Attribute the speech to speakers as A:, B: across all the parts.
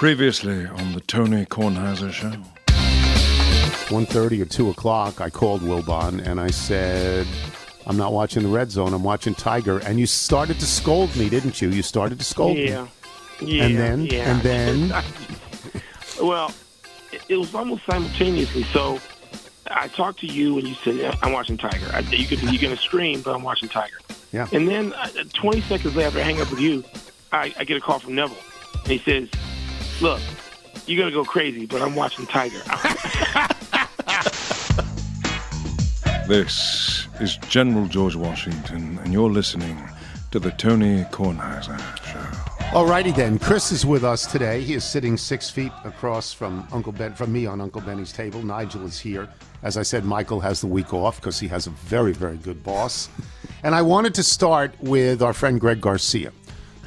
A: Previously on the Tony Kornheiser Show.
B: 1.30 or 2 o'clock, I called Wilbon and I said, I'm not watching the red zone, I'm watching Tiger. And you started to scold me, didn't you? You started to scold
C: Yeah.
B: me.
C: Yeah.
B: And then-
C: yeah.
B: and then-
C: well, it, it was almost simultaneously. So I talked to you and you said, yeah, I'm watching Tiger. I, you could, you're going to scream, but I'm watching Tiger.
B: Yeah.
C: And then uh, 20 seconds later, I hang up with you, I, I get a call from Neville. And he says, look, you're going to go crazy, but I'm watching Tiger.
A: This is General George Washington, and you're listening to the Tony Kornheiser Show.
B: Alrighty then, Chris is with us today. He is sitting six feet across from Uncle Ben, from me on Uncle Benny's table. Nigel is here. As I said, Michael has the week off because he has a very, very good boss. And I wanted to start with our friend Greg Garcia.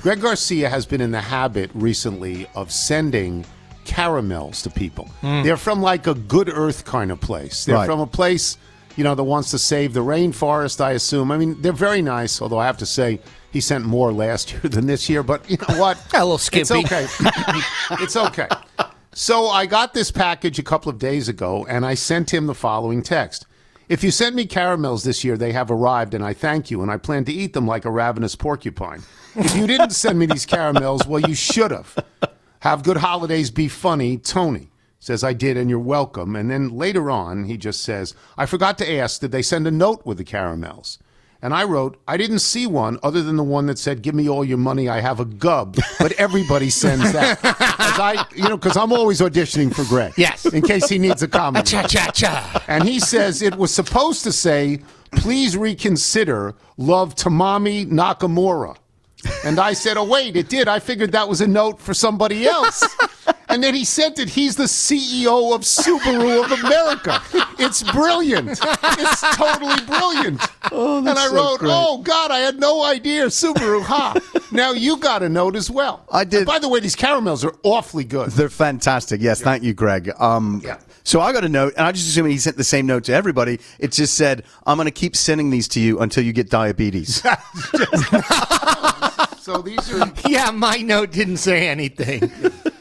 B: Greg Garcia has been in the habit recently of sending caramels to people. Mm. They're from like a good earth kind of place. They're
D: Right.
B: from a place, you know, that wants to save the rainforest, I assume. I mean, they're very nice, although I have to say he sent more last year than this year, but you know what?
E: A little skimpy.
B: It's okay. it's okay. So I got this package a couple of days ago, and I sent him the following text. If you sent me caramels this year, they have arrived, and I thank you, and I plan to eat them like a ravenous porcupine. If you didn't send me these caramels, well, you should have. Have good holidays, be funny, Tony. Says, I did, and you're welcome. And then later on, he just says, I forgot to ask, did they send a note with the caramels? And I wrote, I didn't see one other than the one that said, "Give me all your money, I have a gub." But everybody sends that. I, you know, because I'm always auditioning for Greg.
E: Yes.
B: In case he needs a comedy.
E: Cha cha cha.
B: And he says it was supposed to say, "Please reconsider, love to Tamami Nakamura." And I said, "Oh wait, it did. I figured that was a note for somebody else." And then he sent it. He's the CEO of Subaru of America. It's brilliant. It's totally brilliant. Oh, and I
D: so
B: wrote,
D: great.
B: "Oh God, I had no idea Subaru." Ha! Now you got a note as well.
D: I did.
B: And by the way, these caramels are awfully good.
D: They're fantastic. Yes, thank you, Greg. Um,
B: Yeah.
D: So I got a note, and I just assume he sent the same note to everybody. It just said, "I'm going to keep sending these to you until you get diabetes."
B: So these are
E: Yeah, my note didn't say anything.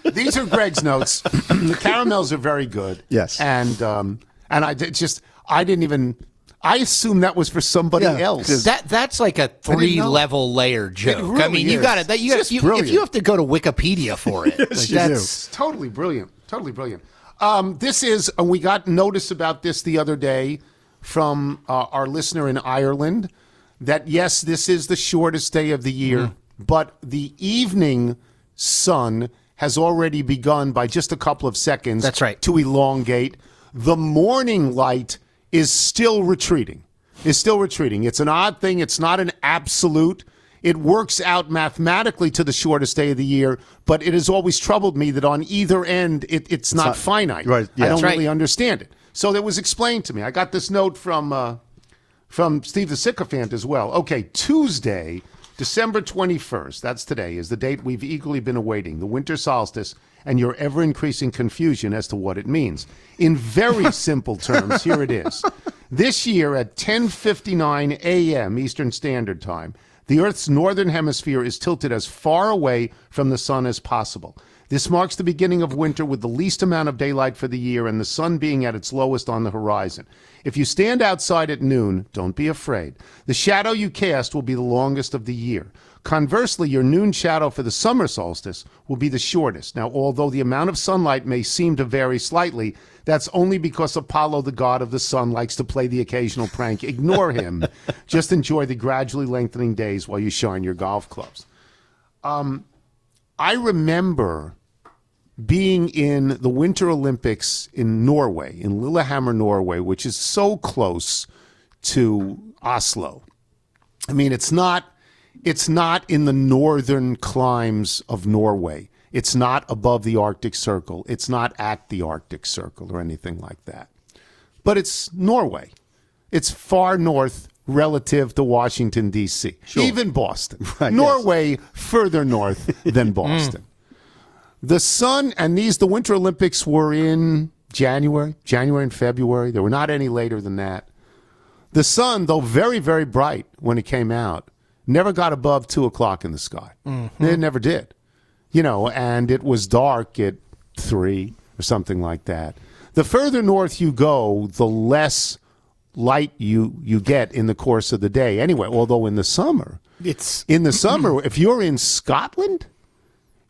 B: these are Greg's notes. the caramels are very good.
D: Yes.
B: and um, and I did just I didn't even I assume that was for somebody
D: Yeah,
B: else.
D: 'cause-
E: That that's like a three level layer joke. I
B: really
E: mean, you got it. That you
B: It's
E: got you, if you have to go to Wikipedia for it. like,
D: you do.
E: that's
B: totally brilliant. Totally brilliant. Um, this is, and we got notice about this the other day from uh, our listener in Ireland that yes, this is the shortest day of the year,
E: Mm.
B: but the evening sun has already begun by just a couple of seconds.
E: That's right.
B: To elongate. The morning light is still retreating. Is still retreating. It's an odd thing. It's not an absolute. It works out mathematically to the shortest day of the year, but it has always troubled me that on either end, it, it's, not,
D: not-
B: finite.
D: right, yeah.
B: I don't
E: right.
B: really understand it. So that was explained to me. I got this note from uh, from Steve the Sycophant as well. Okay, Tuesday, December 21st, that's today, is the date we've eagerly been awaiting, the winter solstice, and your ever increasing confusion as to what it means. In very simple terms, here it is. This year at 10:59 a.m. Eastern Standard Time, the Earth's northern hemisphere is tilted as far away from the sun as possible. This marks the beginning of winter with the least amount of daylight for the year and the sun being at its lowest on the horizon. If you stand outside at noon, don't be afraid. The shadow you cast will be the longest of the year. Conversely, your noon shadow for the summer solstice will be the shortest. Now, although the amount of sunlight may seem to vary slightly, that's only because Apollo, the god of the sun, likes to play the occasional prank. Ignore him. Just enjoy the gradually lengthening days while you shine your golf clubs. Um, I remember being in the Winter Olympics in Norway, in Lillehammer, Norway, which is so close to Oslo. I mean, it's not it's not in the northern climes of Norway. It's not above the Arctic Circle. It's not at the Arctic Circle or anything like that. But it's Norway. It's far north relative to Washington D.C. Even Boston.
D: Right, yes.
B: Norway further north than mm. Boston. The sun and these the Winter Olympics were in January, January and February. There were not any later than that. The sun, though very, very bright when it came out, never got above two o'clock in the sky. Mm-hmm. It never did. you know, and it was dark at three or something like that. The further north you go, the less light you you get in the course of the day. Anyway, although in the summer,
E: It's
B: in the summer, if you're in Scotland,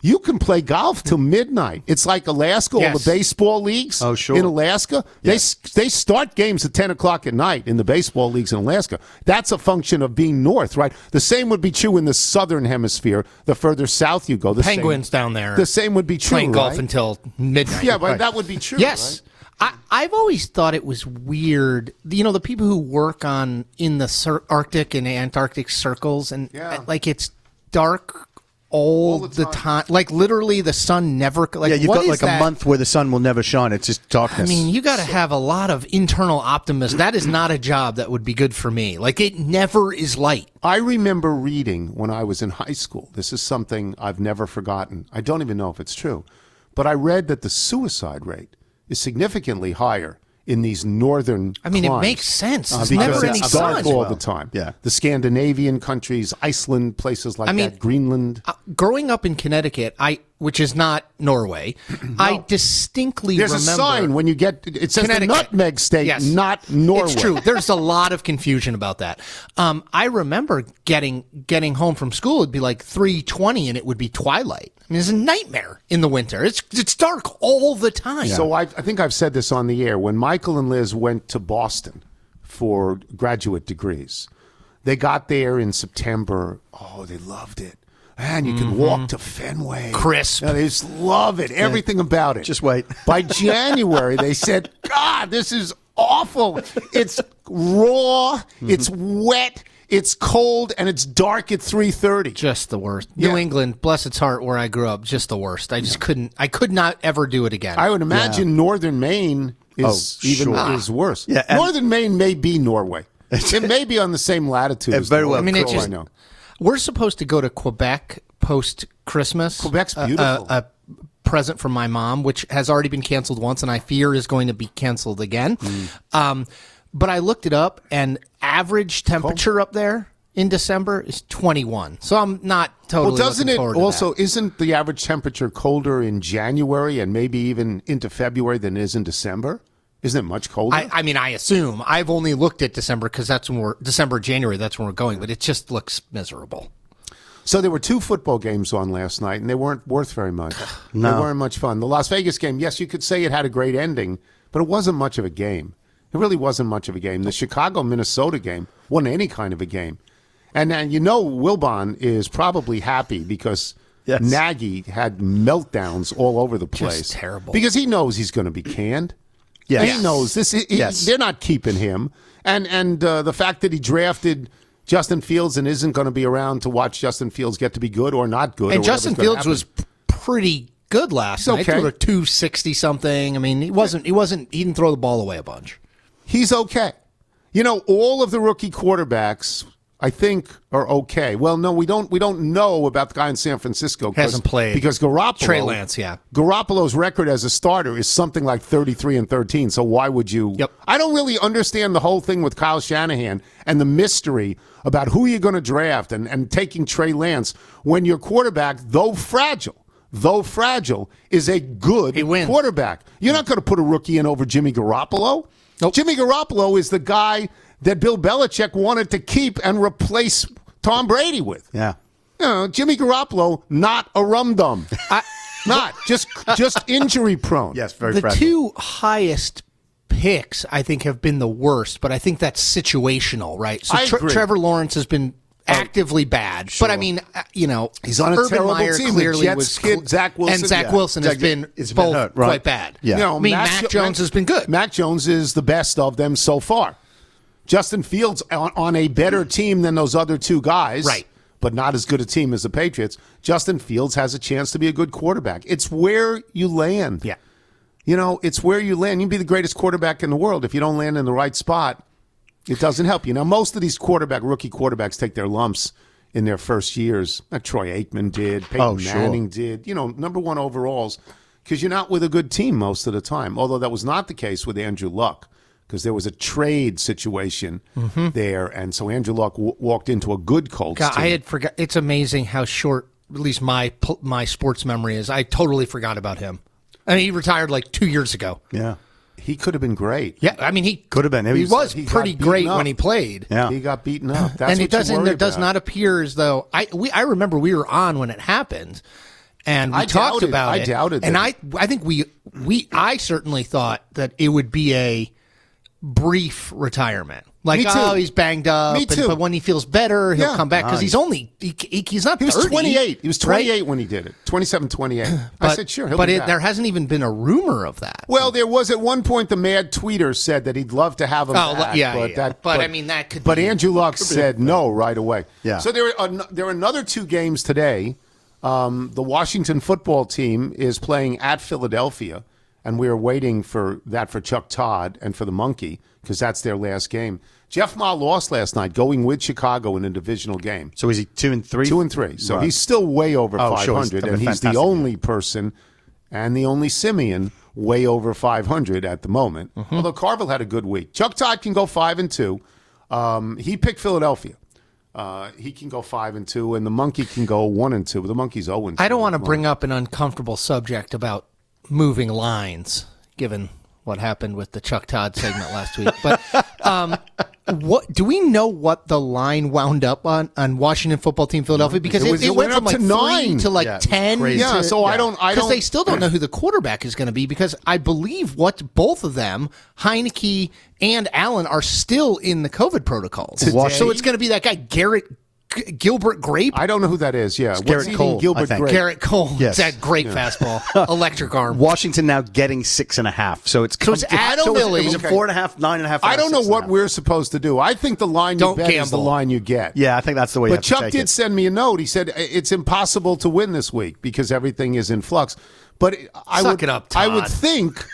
B: you can play golf till midnight. It's like Alaska, all the baseball leagues
D: Oh, sure.
B: in Alaska. They They start games at ten o'clock at night in the baseball leagues in Alaska. That's a function of being north, right? The same would be true in the southern hemisphere. The further south you go, the same-
E: penguins down there
B: the same would be true.
E: playing golf until midnight.
B: yeah, but that would be true.
E: Yes.
B: right?
E: I, I've always thought it was weird. You know, the people who work on in the Arctic and Antarctic circles, and
B: Yeah.
E: like it's dark all,
B: the
E: the,
B: time.
E: time. Like literally, the sun never. Like,
D: yeah, you've
E: what
D: got like
E: that?
D: a month where the sun will never shine. It's just darkness.
E: I mean, you got to have a lot of internal optimism. That is not a job that would be good for me. Like it never is light.
B: I remember reading when I was in high school. This is something I've never forgotten. I don't even know if it's true, but I read that the suicide rate is significantly higher in these northern.
E: I mean, it makes sense.
B: Uh,
E: There's
B: because
E: never
B: it's
E: any
B: dark
E: sun.
B: all the time.
D: Yeah.
B: the Scandinavian countries, Iceland, places like
E: I mean,
B: that, Greenland.
E: Uh, growing up in Connecticut, I which is not Norway, I distinctly
B: There's
E: remember
B: a sign when you get it says the nutmeg state,
E: Yes.
B: not Norway.
E: It's true. There's a lot of confusion about that. Um, I remember getting getting home from school. It'd be like three twenty, and it would be twilight. I mean, it's a nightmare in the winter. It's it's dark all the time.
B: So I, I think I've said this on the air. When Michael and Liz went to Boston for graduate degrees, they got there in September. Oh, they loved it. And you could walk to Fenway.
E: Mm-hmm. Crisp.
B: Yeah, they just love it. Everything about it.
D: Just wait.
B: By January, they said, God, this is awful. It's raw.
E: Mm-hmm.
B: It's wet. It's cold, and it's dark at three thirty.
E: just the worst.
B: Yeah.
E: New England, bless its heart, where I grew up, just the worst. I just couldn't. I could not ever do it again.
B: I would imagine Northern Maine is
D: Oh,
B: even
D: sure.
B: is worse.
D: Yeah, and-
B: Northern Maine may be Norway. it may be on the same latitude.
D: Very well
E: I mean, it just.
B: I know.
E: We're supposed to go to Quebec post Christmas.
B: Quebec's beautiful.
E: A, present from my mom, which has already been canceled once, and I fear is going to be canceled again.
B: Hmm.
E: Um, but I looked it up, and average temperature up there in December is 21. So I'm not totally.
B: Well, doesn't it also?
E: that.
B: Isn't the average temperature colder in January and maybe even into February than it is in December? Isn't it much colder?
E: I, I mean, I assume I've only looked at December because that's when we're December, January. That's when we're going, but it just looks miserable.
B: So there were two football games on last night, and they weren't worth very much. They weren't much fun. The Las Vegas game, yes, you could say it had a great ending, but it wasn't much of a game. It really wasn't much of a game. The Chicago Minnesota game wasn't any kind of a game, and and you know Wilbon is probably happy because
D: Yes.
B: Nagy had meltdowns all over the place.
E: terrible.
B: because he knows he's going to be canned.
D: Yes.
B: He knows this. He, he-
D: Yes.
B: They're not keeping him, and and uh, the fact that he drafted Justin Fields and isn't going to be around to watch Justin Fields get to be good or not good.
E: And Justin Fields was pretty good last
B: He's
E: night.
B: okay.
E: Threw a 260 something. I mean, he wasn't. He wasn't. He didn't throw the ball away a bunch.
B: He's okay. You know, all of the rookie quarterbacks, I think, are okay. Well, no, we don't. We don't know about the guy in San Francisco.
E: Hasn't played.
B: because Garoppolo.
E: Trey Lance, yeah.
B: Garoppolo's record as a starter is something like thirty-three and thirteen. So why would you?
E: Yep.
B: I don't really understand the whole thing with Kyle Shanahan and the mystery about who you're going to draft and and taking Trey Lance when your quarterback, though fragile. Though fragile, is a good quarterback. You're not going to put a rookie in over Jimmy Garoppolo. Jimmy Garoppolo is the guy that Bill Belichick wanted to keep and replace Tom Brady with.
D: Yeah.
B: You know, Jimmy Garoppolo, not a rum dum. not just just injury prone.
D: Yes, very
E: the
D: fragile.
E: two highest picks, I think, have been the worst. But I think that's situational, right? So
B: I
E: Tre-
B: agree. Oh,
E: Trevor Lawrence has been actively bad. But I mean, uh, you know,
B: He's on a
E: Urban
B: terrible
E: Meyer
B: team.
E: Clearly
B: Jets
E: was
B: kid, Zach Wilson.
E: and Zach
B: Yeah.
E: Wilson has
D: Zach-
E: been
D: it's been hurt, right.
E: quite bad.
D: Yeah.
B: You know,
E: I mean,
B: Mac
E: Mac,
B: Jo-
E: Jones has been good.
B: Mac Jones is the best of them so far. Justin Fields on, on a better team than those other two guys.
E: Right.
B: But not as good a team as the Patriots. Justin Fields has a chance to be a good quarterback. It's where you land.
E: yeah.
B: You know, it's where you land. You can be the greatest quarterback in the world. If you don't land in the right spot, it doesn't help you. Now, most of these quarterback, rookie quarterbacks take their lumps in their first years. Like Troy Aikman did, Peyton
D: Oh, sure.
B: Manning did, you know, number one overalls, because you're not with a good team most of the time. Although that was not the case with Andrew Luck, because there was a trade situation mm-hmm. there. And so Andrew Luck w- walked into a good Colts
E: God,
B: team.
E: I had forgot. It's amazing how short at least my my sports memory is. I totally forgot about him. I mean, he retired like two years ago.
D: Yeah.
B: He could have been great.
E: Yeah, I mean, he
D: Could have been. He
E: He
D: was-
B: he
E: pretty great
B: up.
E: when he played.
D: Yeah.
B: He got beaten up. That's
E: and
B: what
E: it doesn't. It does not appear as though I. We I remember we were on when it happened, and we
B: I
E: talked
B: doubted-
E: about
B: I
E: it.
B: I doubted
E: and
B: that.
E: I I think we we I certainly thought that it would be a brief retirement. Like,
B: Me too.
E: oh, he's banged up.
B: Me
E: and-
B: too.
E: but when he feels better, he'll
B: Yeah.
E: come back because he's only he, he- he's not.
B: He was
E: 30,
B: 28. He was
E: right?
B: 28 when he did it. 27, 28. I said, sure. He'll
E: but
B: be
E: it,
B: back.
E: there hasn't even been a rumor of that.
B: Well, there was at one point the mad tweeter said that he'd love to have him
E: Oh,
B: back,
E: yeah,
B: but
E: yeah.
B: that.
E: But, I mean, that could
B: But
E: be-
B: Andrew Luck said no right away.
D: Yeah.
B: So there are an- there are another two games today. Um, the Washington football team is playing at Philadelphia, and we are waiting for that for Chuck Todd and for the Monkey because that's their last game. Jeff Ma lost last night, going with Chicago in a divisional game.
D: So is he two and three?
B: Two and three. So
D: Right.
B: he's still way over
D: Oh, sure.
B: 500,
D: It's
B: and he's the
D: fantastic.
B: only person and the only simian way over 500 at the moment.
D: Mm-hmm.
B: Although Carville had a good week. Chuck Todd can go five and two. Um, he picked Philadelphia. Uh, he can go five and two, and the monkey can go one and two. The monkey's zero and two.
E: I don't want to bring up an uncomfortable subject about moving lines, given what happened with the Chuck Todd segment last week. But um, what do we know what the line wound up on on Washington football team Philadelphia? Because
B: It
E: it,
B: was-
E: it
B: it
E: went,
B: went
E: from
B: up
E: like
B: to
E: three
B: nine.
E: to like
D: Yeah,
E: ten.
D: crazy.
B: Yeah,
E: to-
B: so I don't. I
E: because
B: don't.
E: they still don't know who the quarterback is going to be. Because I believe what both of them, Heinicke and Allen, are still in the COVID protocols. So it's going to be that guy Garrett G- Gilbert Grape.
B: I don't know who that is. Yeah, What's
D: Garrett
B: eating
D: Cole, I
B: Gilbert
D: think.
B: Grape?
E: Garrett Cole.
D: Yes.
E: It's that great fastball, electric arm.
D: Washington now getting six and a half. So it's
E: So it's at
D: so it's-
E: Philly.
D: It a four and a half, nine and a half.
B: I don't know
D: six and a
B: what we're supposed to do. I think the line
E: Don't
B: bet is the line you get.
D: Yeah, I think that's the way. you
B: But
D: have to
B: Chuck
D: take
B: did
D: it.
B: send me a note. He said it's impossible to win this week because everything is in flux. But I
E: Suck
B: would,
E: it up,
B: I would think,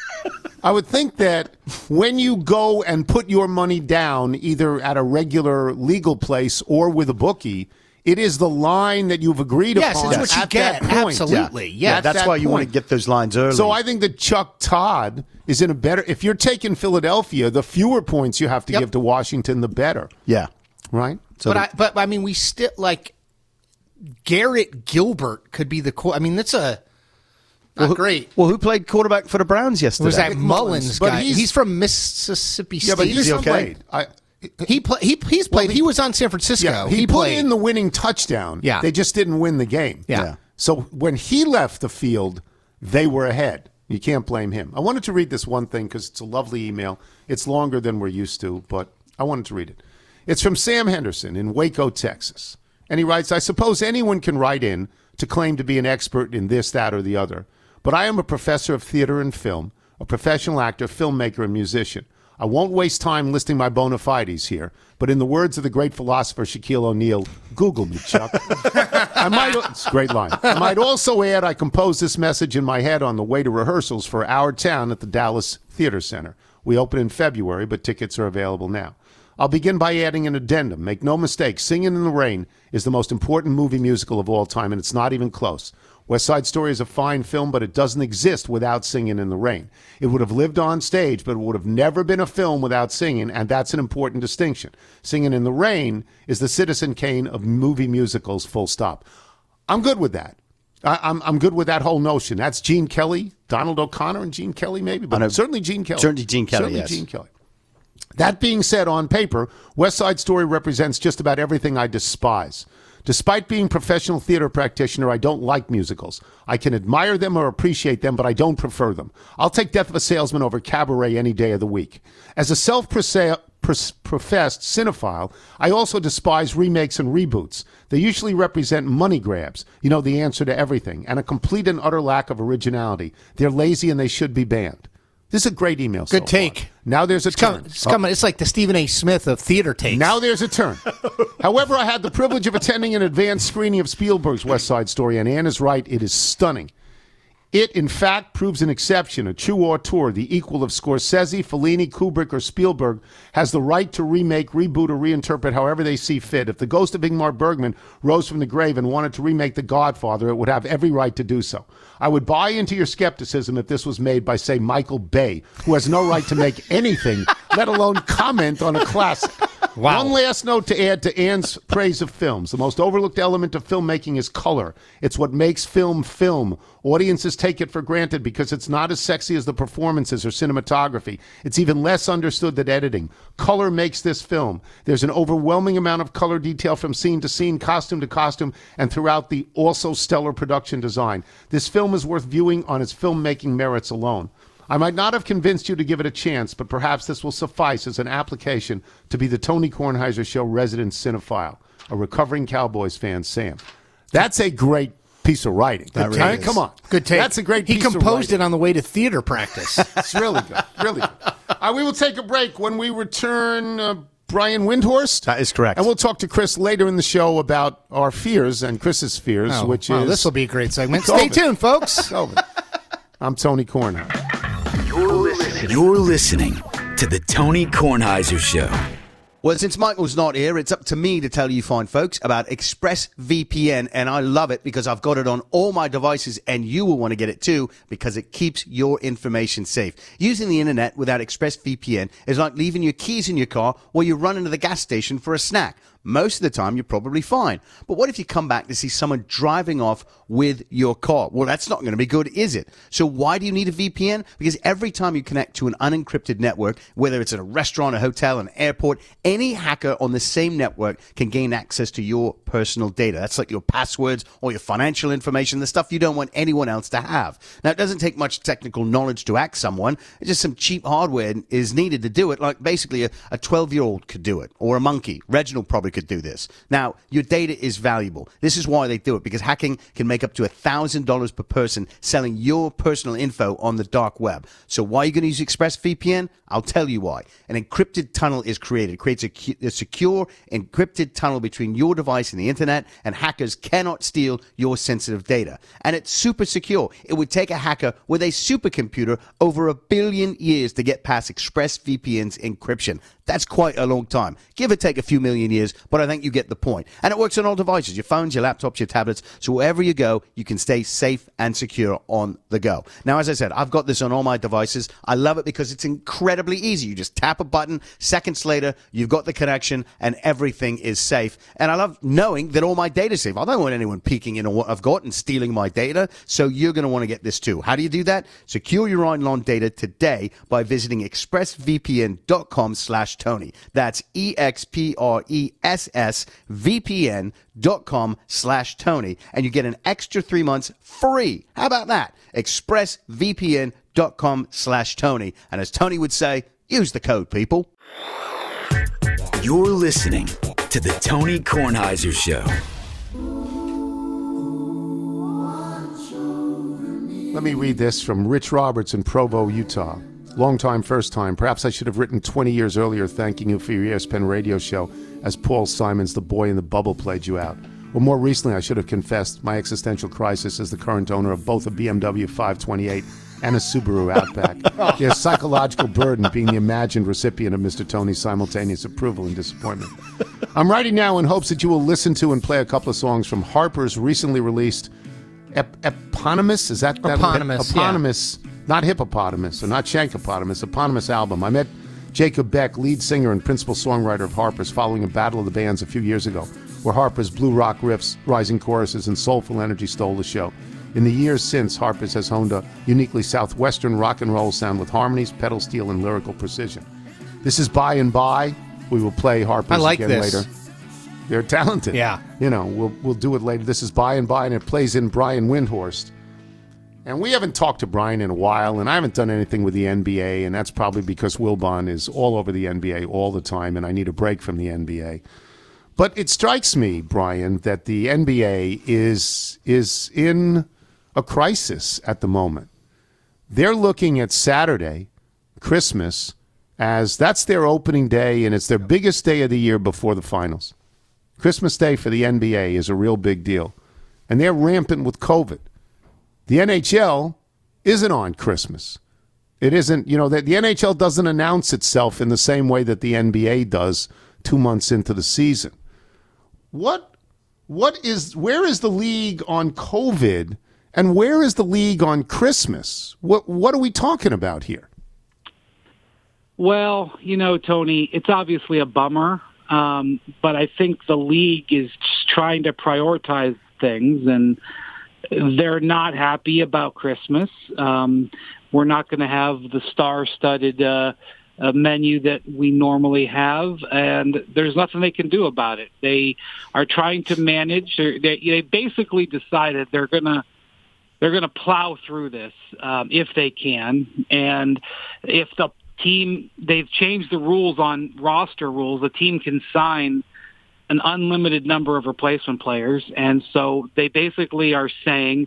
B: I would think that when you go and put your money down, either at a regular legal place or with a bookie, it is the line that you've agreed
E: Yes,
B: upon.
E: it's what you
B: at
E: get.
B: That point.
E: Absolutely.
D: Yeah,
E: Yes.
D: that's
B: that
D: why you want to get those lines early.
B: So I think that Chuck Todd is in a better. If you're taking Philadelphia, the fewer points you have to
E: Yep.
B: give to Washington, the better.
D: yeah.
B: Right.
D: So
E: but
D: the-
E: I, but I mean, we still like Garrett Gilbert could be the. qu- I mean, that's a not great.
D: Well, who played quarterback for the Browns yesterday?
E: Was that Mullens,
B: Mullens, but
E: guy?
B: he's-
E: He's, from Mississippi
B: Yeah, but he's
D: he okay?
B: played. I,
E: he play, he he's played.
B: he-
E: he, was on San Francisco.
B: Yeah, he,
E: he
B: put
E: played.
B: in the winning touchdown.
E: Yeah.
B: they just didn't win the game.
E: Yeah. Yeah.
B: So when he left the field, they were ahead. You can't blame him. I wanted to read this one thing because it's a lovely email. It's longer than we're used to, but I wanted to read it. It's from Sam Henderson in Waco, Texas. And he writes I suppose anyone can write in to claim to be an expert in this, that, or the other. But I am a professor of theater and film, a professional actor, filmmaker, and musician. I won't waste time listing my bona fides here, but in the words of the great philosopher Shaquille O'Neal, Google me, Chuck. I might, it's a great line. I might also add I composed this message in my head on the way to rehearsals for Our Town at the Dallas Theater Center. We open in February, but tickets are available now. I'll begin by adding an addendum. Make no mistake, Singing in the Rain is the most important movie musical of all time, and it's not even close. West Side Story is a fine film, but it doesn't exist without Singing in the Rain. It would have lived on stage, but it would have never been a film without singing, and that's an important distinction. Singing in the Rain is the Citizen Kane of movie musicals, full stop. I'm good with that. I, I'm, I'm good with that whole notion. That's Gene Kelly, Donald O'Connor, and Gene Kelly, maybe, but
D: know.
B: certainly Gene Kelly.
D: Certainly Gene Kelly,
B: Certainly
D: yes.
B: Gene Kelly. That being said, on paper, West Side Story represents just about everything I despise. Despite being professional theater practitioner, I don't like musicals. I can admire them or appreciate them, but I don't prefer them. I'll take Death of a Salesman over Cabaret any day of the week. As a self-professed cinephile, I also despise remakes and reboots. They usually represent money grabs, you know, the answer to everything, and a complete and utter lack of originality. They're lazy and they should be banned. This is a great email. so
E: Good
B: far.
E: take.
B: Now there's a
E: It's coming.
B: turn.
E: It's coming. It's like the Stephen A. Smith of theater takes.
B: Now there's a turn. However, I had the privilege of attending an advanced screening of Spielberg's West Side Story, and Ann is right. It is stunning. It, in fact, proves an exception, a true auteur, the equal of Scorsese, Fellini, Kubrick, or Spielberg, has the right to remake, reboot, or reinterpret however they see fit. If the ghost of Ingmar Bergman rose from the grave and wanted to remake The Godfather, it would have every right to do so. I would buy into your skepticism if this was made by, say, Michael Bay, who has no right to make anything, let alone comment on a classic.
E: Wow.
B: One last note to add to Ann's praise of films. The most overlooked element of filmmaking is color. It's what makes film film. Audiences take it for granted because it's not as sexy as the performances or cinematography. It's even less understood than editing. Color makes this film. There's an overwhelming amount of color detail from scene to scene, costume to costume, and throughout the also stellar production design. This film is worth viewing on its filmmaking merits alone. I might not have convinced you to give it a chance, but perhaps this will suffice as an application to be the Tony Kornheiser Show resident cinephile, a recovering Cowboys fan, Sam. That's a great piece of writing.
D: That really is.
B: Come on.
E: Good take.
B: That's a great
E: He
B: piece of
E: composed
B: writing.
E: it on the way to theater practice.
B: It's really good. Really good. Uh, we will take a break. When we return, uh, Brian Windhorst.
D: That is correct.
B: And we'll talk to Chris later in the show about our fears and Chris's fears,
E: Oh,
B: which
E: wow,
B: is.
E: this will be a great segment. Stay tuned, folks.
B: COVID. I'm Tony Kornheiser.
F: You're listening to the Tony Kornheiser Show.
D: Well, since Michael's not here, it's up to me to tell you fine folks about ExpressVPN, and I love it because I've got it on all my devices, and you will want to get it too because it keeps your information safe. Using the internet without ExpressVPN is like leaving your keys in your car while you run into the gas station for a snack. Most of the time, you're probably fine. But what if you come back to see someone driving off with your car? Well, that's not going to be good, is it? So why do you need a VPN? Because every time you connect to an unencrypted network, whether it's at a restaurant, a hotel, an airport, any hacker on the same network can gain access to your personal data. That's like your passwords or your financial information, the stuff you don't want anyone else to have. Now, it doesn't take much technical knowledge to hack someone. It's just some cheap hardware is needed to do it. Like basically a, a 12 year old could do it or a monkey. Reginald probably could do this. Now, your data is valuable. This is why they do it because hacking can make up to $1,000 per person selling your personal info on the dark web. So why are you going to use ExpressVPN? I'll tell you why. An encrypted tunnel is created. It creates a, a secure encrypted tunnel between your device and the internet, and hackers cannot steal your sensitive data. And it's super secure. It would take a hacker with a supercomputer over a billion years to get past ExpressVPN's encryption. That's quite a long time. Give or take a few million years, but I think you get the point. And it works on all devices your phones, your laptops, your tablets. So wherever you go, you can stay safe and secure on the go. Now, as I said, I've got this on all my devices. I love it because it's incredibly easy. You just tap a button, seconds later, you've got the connection, and everything is safe. And I love knowing that all my data is safe. I don't want anyone peeking in on what I've got and stealing my data. So you're going to want to get this too. How do you do that? Secure your online data today by visiting expressvpn.com slash Tony. That's E X P R E S S V P N dot com slash Tony. And you get an extra three months free. How about that? ExpressVPN dot com slash Tony. And as Tony would say, use the code, people.
F: You're listening to the Tony Kornheiser Show.
B: Let me read this from Rich Roberts in Provo, Utah. Long time, first time. Perhaps I should have written 20 years earlier thanking you for your ESPN radio show as Paul Simon's The Boy in the Bubble played you out. Or more recently, I should have confessed my existential crisis as the current owner of both a BMW 528 and a Subaru Outback. Their psychological burden being the imagined recipient of Mr. Tony's simultaneous approval and disappointment. I'm writing now in hopes that you will listen to and play a couple of songs from Harper's recently released Ep- eponymous is that, that
E: Eponymous, yeah.
B: Not hippopotamus or not shankopotamus eponymous album i met jacob beck lead singer and principal songwriter of harper's following a battle of the bands a few years ago where harper's blue rock riffs rising choruses and soulful energy stole the show in the years since harper's has honed a uniquely southwestern rock and roll sound with harmonies pedal steel and lyrical precision this is by and by we will play harper's
E: I like
B: again
E: this.
B: later they're talented.
E: Yeah.
B: You know, we'll we'll do it later. This is by and by, and it plays in Brian Windhorst. And we haven't talked to Brian in a while, and I haven't done anything with the NBA, and that's probably because Wilbon is all over the NBA all the time, and I need a break from the NBA. But it strikes me, Brian, that the NBA is is in a crisis at the moment. They're looking at Saturday, Christmas, as that's their opening day, and it's their biggest day of the year before the finals. Christmas Day for the NBA is a real big deal. And they're rampant with COVID. The NHL isn't on Christmas. It isn't, you know, that the NHL doesn't announce itself in the same way that the NBA does two months into the season. What what is where is the league on COVID and where is the league on Christmas? What what are we talking about here?
G: Well, you know, Tony, it's obviously a bummer Um, but I think the league is trying to prioritize things, and they're not happy about Christmas. Um, we're not going to have the star-studded uh, uh, menu that we normally have, and there's nothing they can do about it. They are trying to manage. They, they basically decided they're going to they're going to plow through this um, if they can, and if the team they've changed the rules on roster rules, the team can sign an unlimited number of replacement players, and so they basically are saying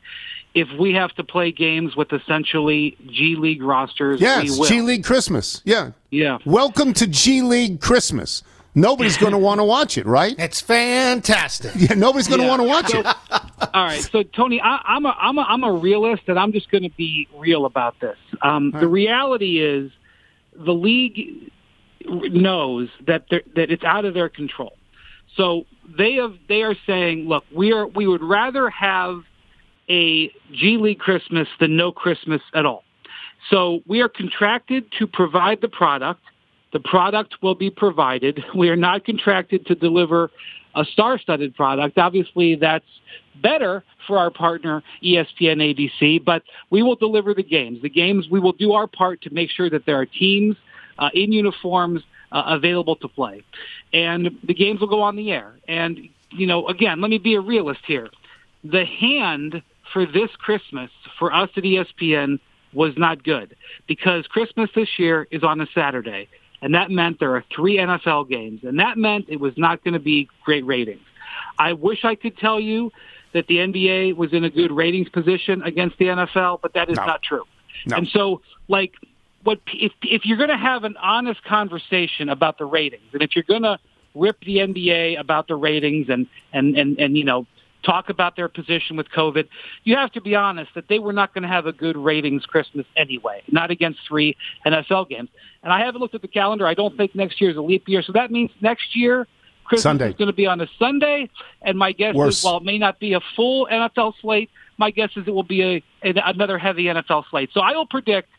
G: if we have to play games with essentially G League rosters,
B: Yes,
G: we will.
B: G League Christmas. Yeah.
G: Yeah.
B: Welcome to G League Christmas. Nobody's going to want to watch it, right?
E: It's fantastic.
B: Yeah, nobody's going to
G: Yeah.
B: want to watch it.
G: All right, so Tony, I, I'm a I'm a I'm a realist, and I'm just going to be real about this. Um, The reality is, the league knows that that it's out of their control. So they have they are saying, look, we are we would rather have a G League Christmas than no Christmas at all. So we are contracted to provide the product. The product will be provided. We are not contracted to deliver a star-studded product. Obviously, that's better for our partner ESPN ABC, but we will deliver the games. The games, we will do our part to make sure that there are teams uh, in uniforms uh, available to play. And the games will go on the air. And, you know, again, let me be a realist here. The hand for this Christmas for us at ESPN was not good because Christmas this year is on a Saturday. And that meant there are three NFL games. And that meant it was not going to be great ratings. I wish I could tell you that the NBA was in a good ratings position against the NFL, but that is
B: No.
G: not true.
B: No.
G: And so, like, what if if you're going to have an honest conversation about the ratings, and if you're going to rip the NBA about the ratings and and and and you know talk about their position with COVID, you have to be honest that they were not going to have a good ratings Christmas anyway, not against three NFL games. And I haven't looked at the calendar. I don't think next year is a leap year, so that means next year Christmas
B: Sunday.
G: is going to be on a Sunday. And my guess
B: Worse.
G: is, while it may not be a full NFL slate, my guess is it will be a, a another heavy NFL slate. So I will predict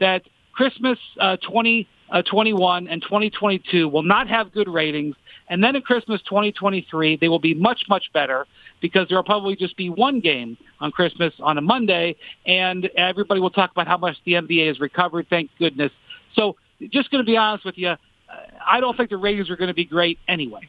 G: that Christmas uh, 2021 and 2022 will not have good ratings. And then in Christmas 2023, they will be much, much better because there will probably just be one game on Christmas on a Monday, and everybody will talk about how much the NBA has recovered. Thank goodness. So, just going to be honest with you, uh, I don't think the ratings are going to be great anyway.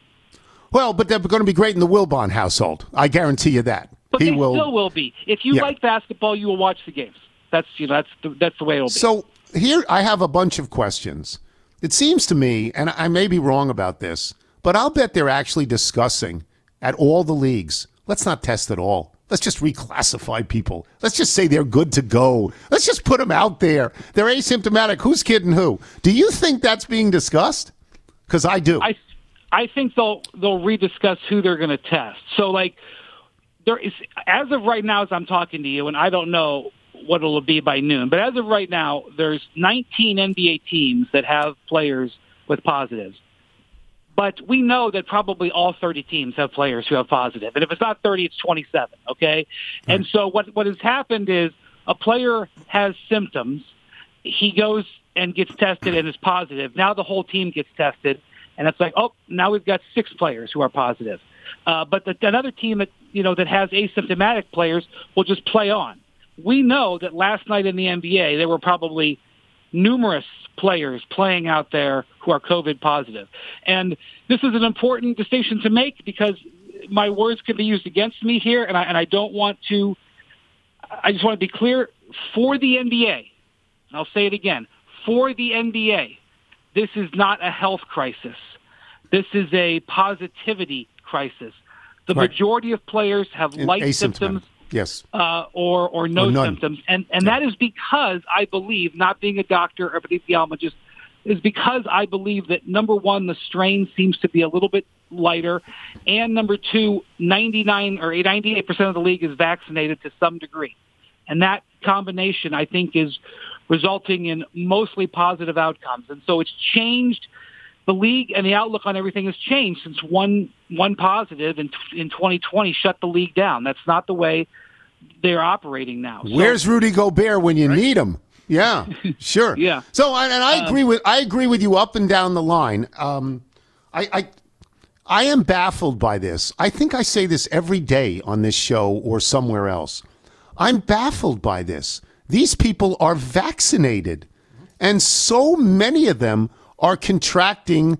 B: Well, but they're going to be great in the Wilbon household. I guarantee you that.
G: But
B: he
G: they
B: will.
G: still will be. If you
B: Yeah.
G: like basketball, you will watch the games. That's you know that's the, that's the way it'll be.
B: So here I have a bunch of questions. It seems to me, and I may be wrong about this, but I'll bet they're actually discussing at all the leagues. Let's not test at all. Let's just reclassify people. Let's just say they're good to go. Let's just put them out there. They're asymptomatic. Who's kidding who? Do you think that's being discussed? Because I do.
G: I I think they'll they'll rediscuss who they're going to test. So like there is as of right now as I'm talking to you, and I don't know what it'll be by noon, but as of right now, there's 19 NBA teams that have players with positives. But we know that probably all 30 teams have players who have positive. And if it's not 30, it's 27, okay? And so what, what has happened is a player has symptoms. He goes and gets tested and is positive. Now the whole team gets tested. And it's like, oh, now we've got six players who are positive. Uh, but the, another team that, you know, that has asymptomatic players will just play on. We know that last night in the NBA, there were probably numerous players playing out there who are COVID positive. And this is an important distinction to make because my words could be used against me here, and I, and I don't want to. I just want to be clear for the NBA. I'll say it again for the NBA. This is not a health crisis. This is a positivity crisis. The
B: Right.
G: majority of players have light symptoms
B: Yes.
G: uh, or or no
B: Or
G: symptoms, and and that is because I believe, not being a doctor or epidemiologist, is because I believe that number one, the strain seems to be a little bit lighter, and number two, 99 or 98 percent of the league is vaccinated to some degree, and that combination I think is resulting in mostly positive outcomes, and so it's changed. The league and the outlook on everything has changed since one one positive in in 2020 shut the league down. That's not the way they're operating now. So-
B: Where's Rudy Gobert when you need him? Yeah, sure.
G: Yeah.
B: So, and, and I agree with I agree with you up and down the line. Um, I, I I am baffled by this. I think I say this every day on this show or somewhere else. I'm baffled by this. These people are vaccinated, and so many of them are contracting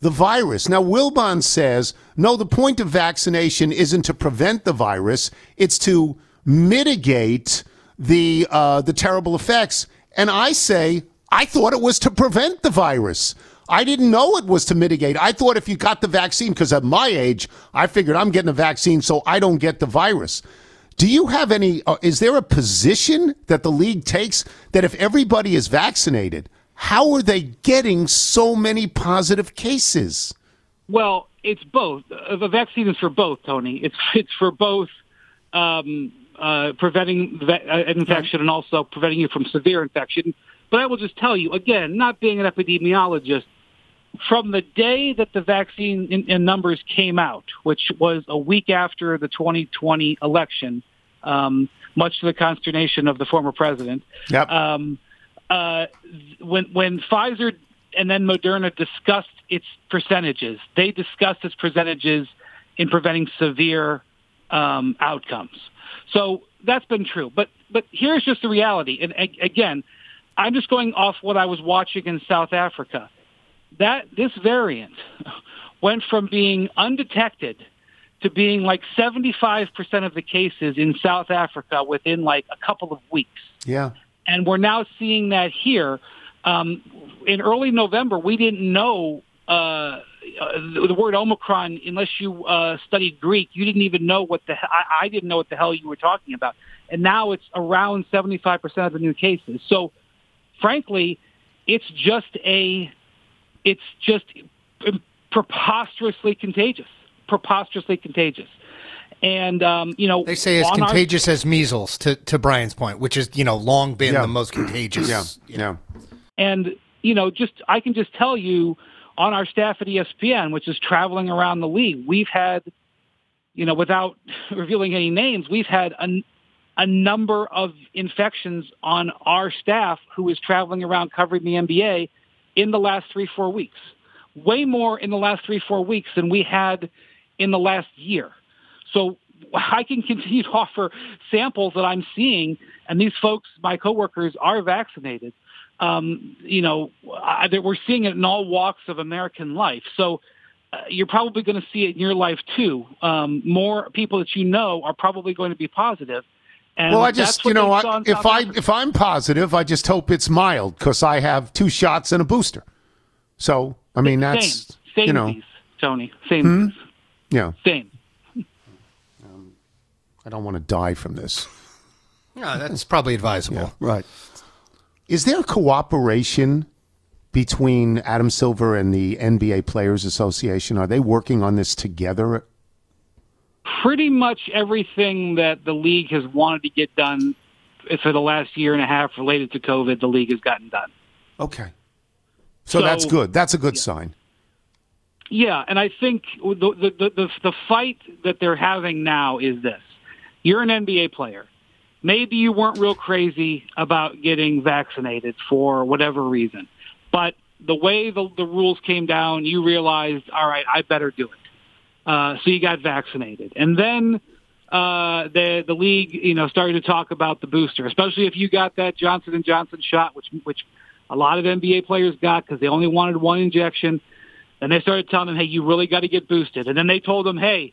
B: the virus. Now, Wilbon says, no, the point of vaccination isn't to prevent the virus, it's to mitigate the, uh, the terrible effects. And I say, I thought it was to prevent the virus. I didn't know it was to mitigate. I thought if you got the vaccine, because at my age, I figured I'm getting a vaccine so I don't get the virus. Do you have any? Uh, is there a position that the league takes that if everybody is vaccinated, how are they getting so many positive cases?
G: Well, it's both. Uh, the vaccine is for both, Tony. It's it's for both um, uh, preventing ve- uh, infection and also preventing you from severe infection. But I will just tell you again, not being an epidemiologist, from the day that the vaccine in, in numbers came out, which was a week after the 2020 election, um, much to the consternation of the former president.
B: Yep.
G: Um, uh, when when Pfizer and then Moderna discussed its percentages, they discussed its percentages in preventing severe um, outcomes. So that's been true. But but here's just the reality. And a- again, I'm just going off what I was watching in South Africa. That this variant went from being undetected to being like 75% of the cases in South Africa within like a couple of weeks.
B: Yeah.
G: And we're now seeing that here. Um, in early November, we didn't know uh, uh, the, word Omicron unless you uh, studied Greek. You didn't even know what the he- I, I didn't know what the hell you were talking about. And now it's around 75% of the new cases. So, frankly, it's just a it's just preposterously contagious, preposterously contagious. And um, you know,
E: They say as
G: on our-
E: contagious as measles, to, to Brian's point, which is, you know, long been
B: Yeah.
E: the most contagious.
B: Yeah. Yeah.
G: And you know, just I can just tell you on our staff at ESPN, which is traveling around the league, we've had, you know, without revealing any names, we've had a, a number of infections on our staff who is traveling around covering the NBA in the last three four weeks. Way more in the last three four weeks than we had in the last year. So I can continue to offer samples that I'm seeing, and these folks, my coworkers, are vaccinated. Um, you know, I, we're seeing it in all walks of American life. So uh, you're probably going to see it in your life too. Um, more people that you know are probably going to be positive. And
B: Well, I just, you know, I, if
G: South
B: I
G: Africa.
B: if I'm positive, I just hope it's mild because I have two shots and a booster. So, I mean, that's
G: same, same
B: you know,
G: disease, Tony, same, disease.
B: yeah.
G: same.
B: I don't want to die from this.
E: Yeah, that's probably advisable.
D: Right.
B: Is there cooperation between Adam Silver and the NBA Players Association? Are they working on this together?
G: pretty much everything that the league has wanted to get done for the last year and a half related to COVID, the league has gotten done.
B: Okay. So,
G: So-
B: that's good. That's a good sign.
G: Yeah, and I think the, the the the the fight that they're having now is this: you're an NBA player. Maybe you weren't real crazy about getting vaccinated for whatever reason, but the way the, the rules came down, you realized, all right, I better do it. Uh, so you got vaccinated, and then uh, the the league, you know, started to talk about the booster, especially if you got that Johnson and Johnson shot, which which a lot of NBA players got because they only wanted one injection. And they started telling them, "Hey, you really got to get boosted." And then they told them, "Hey,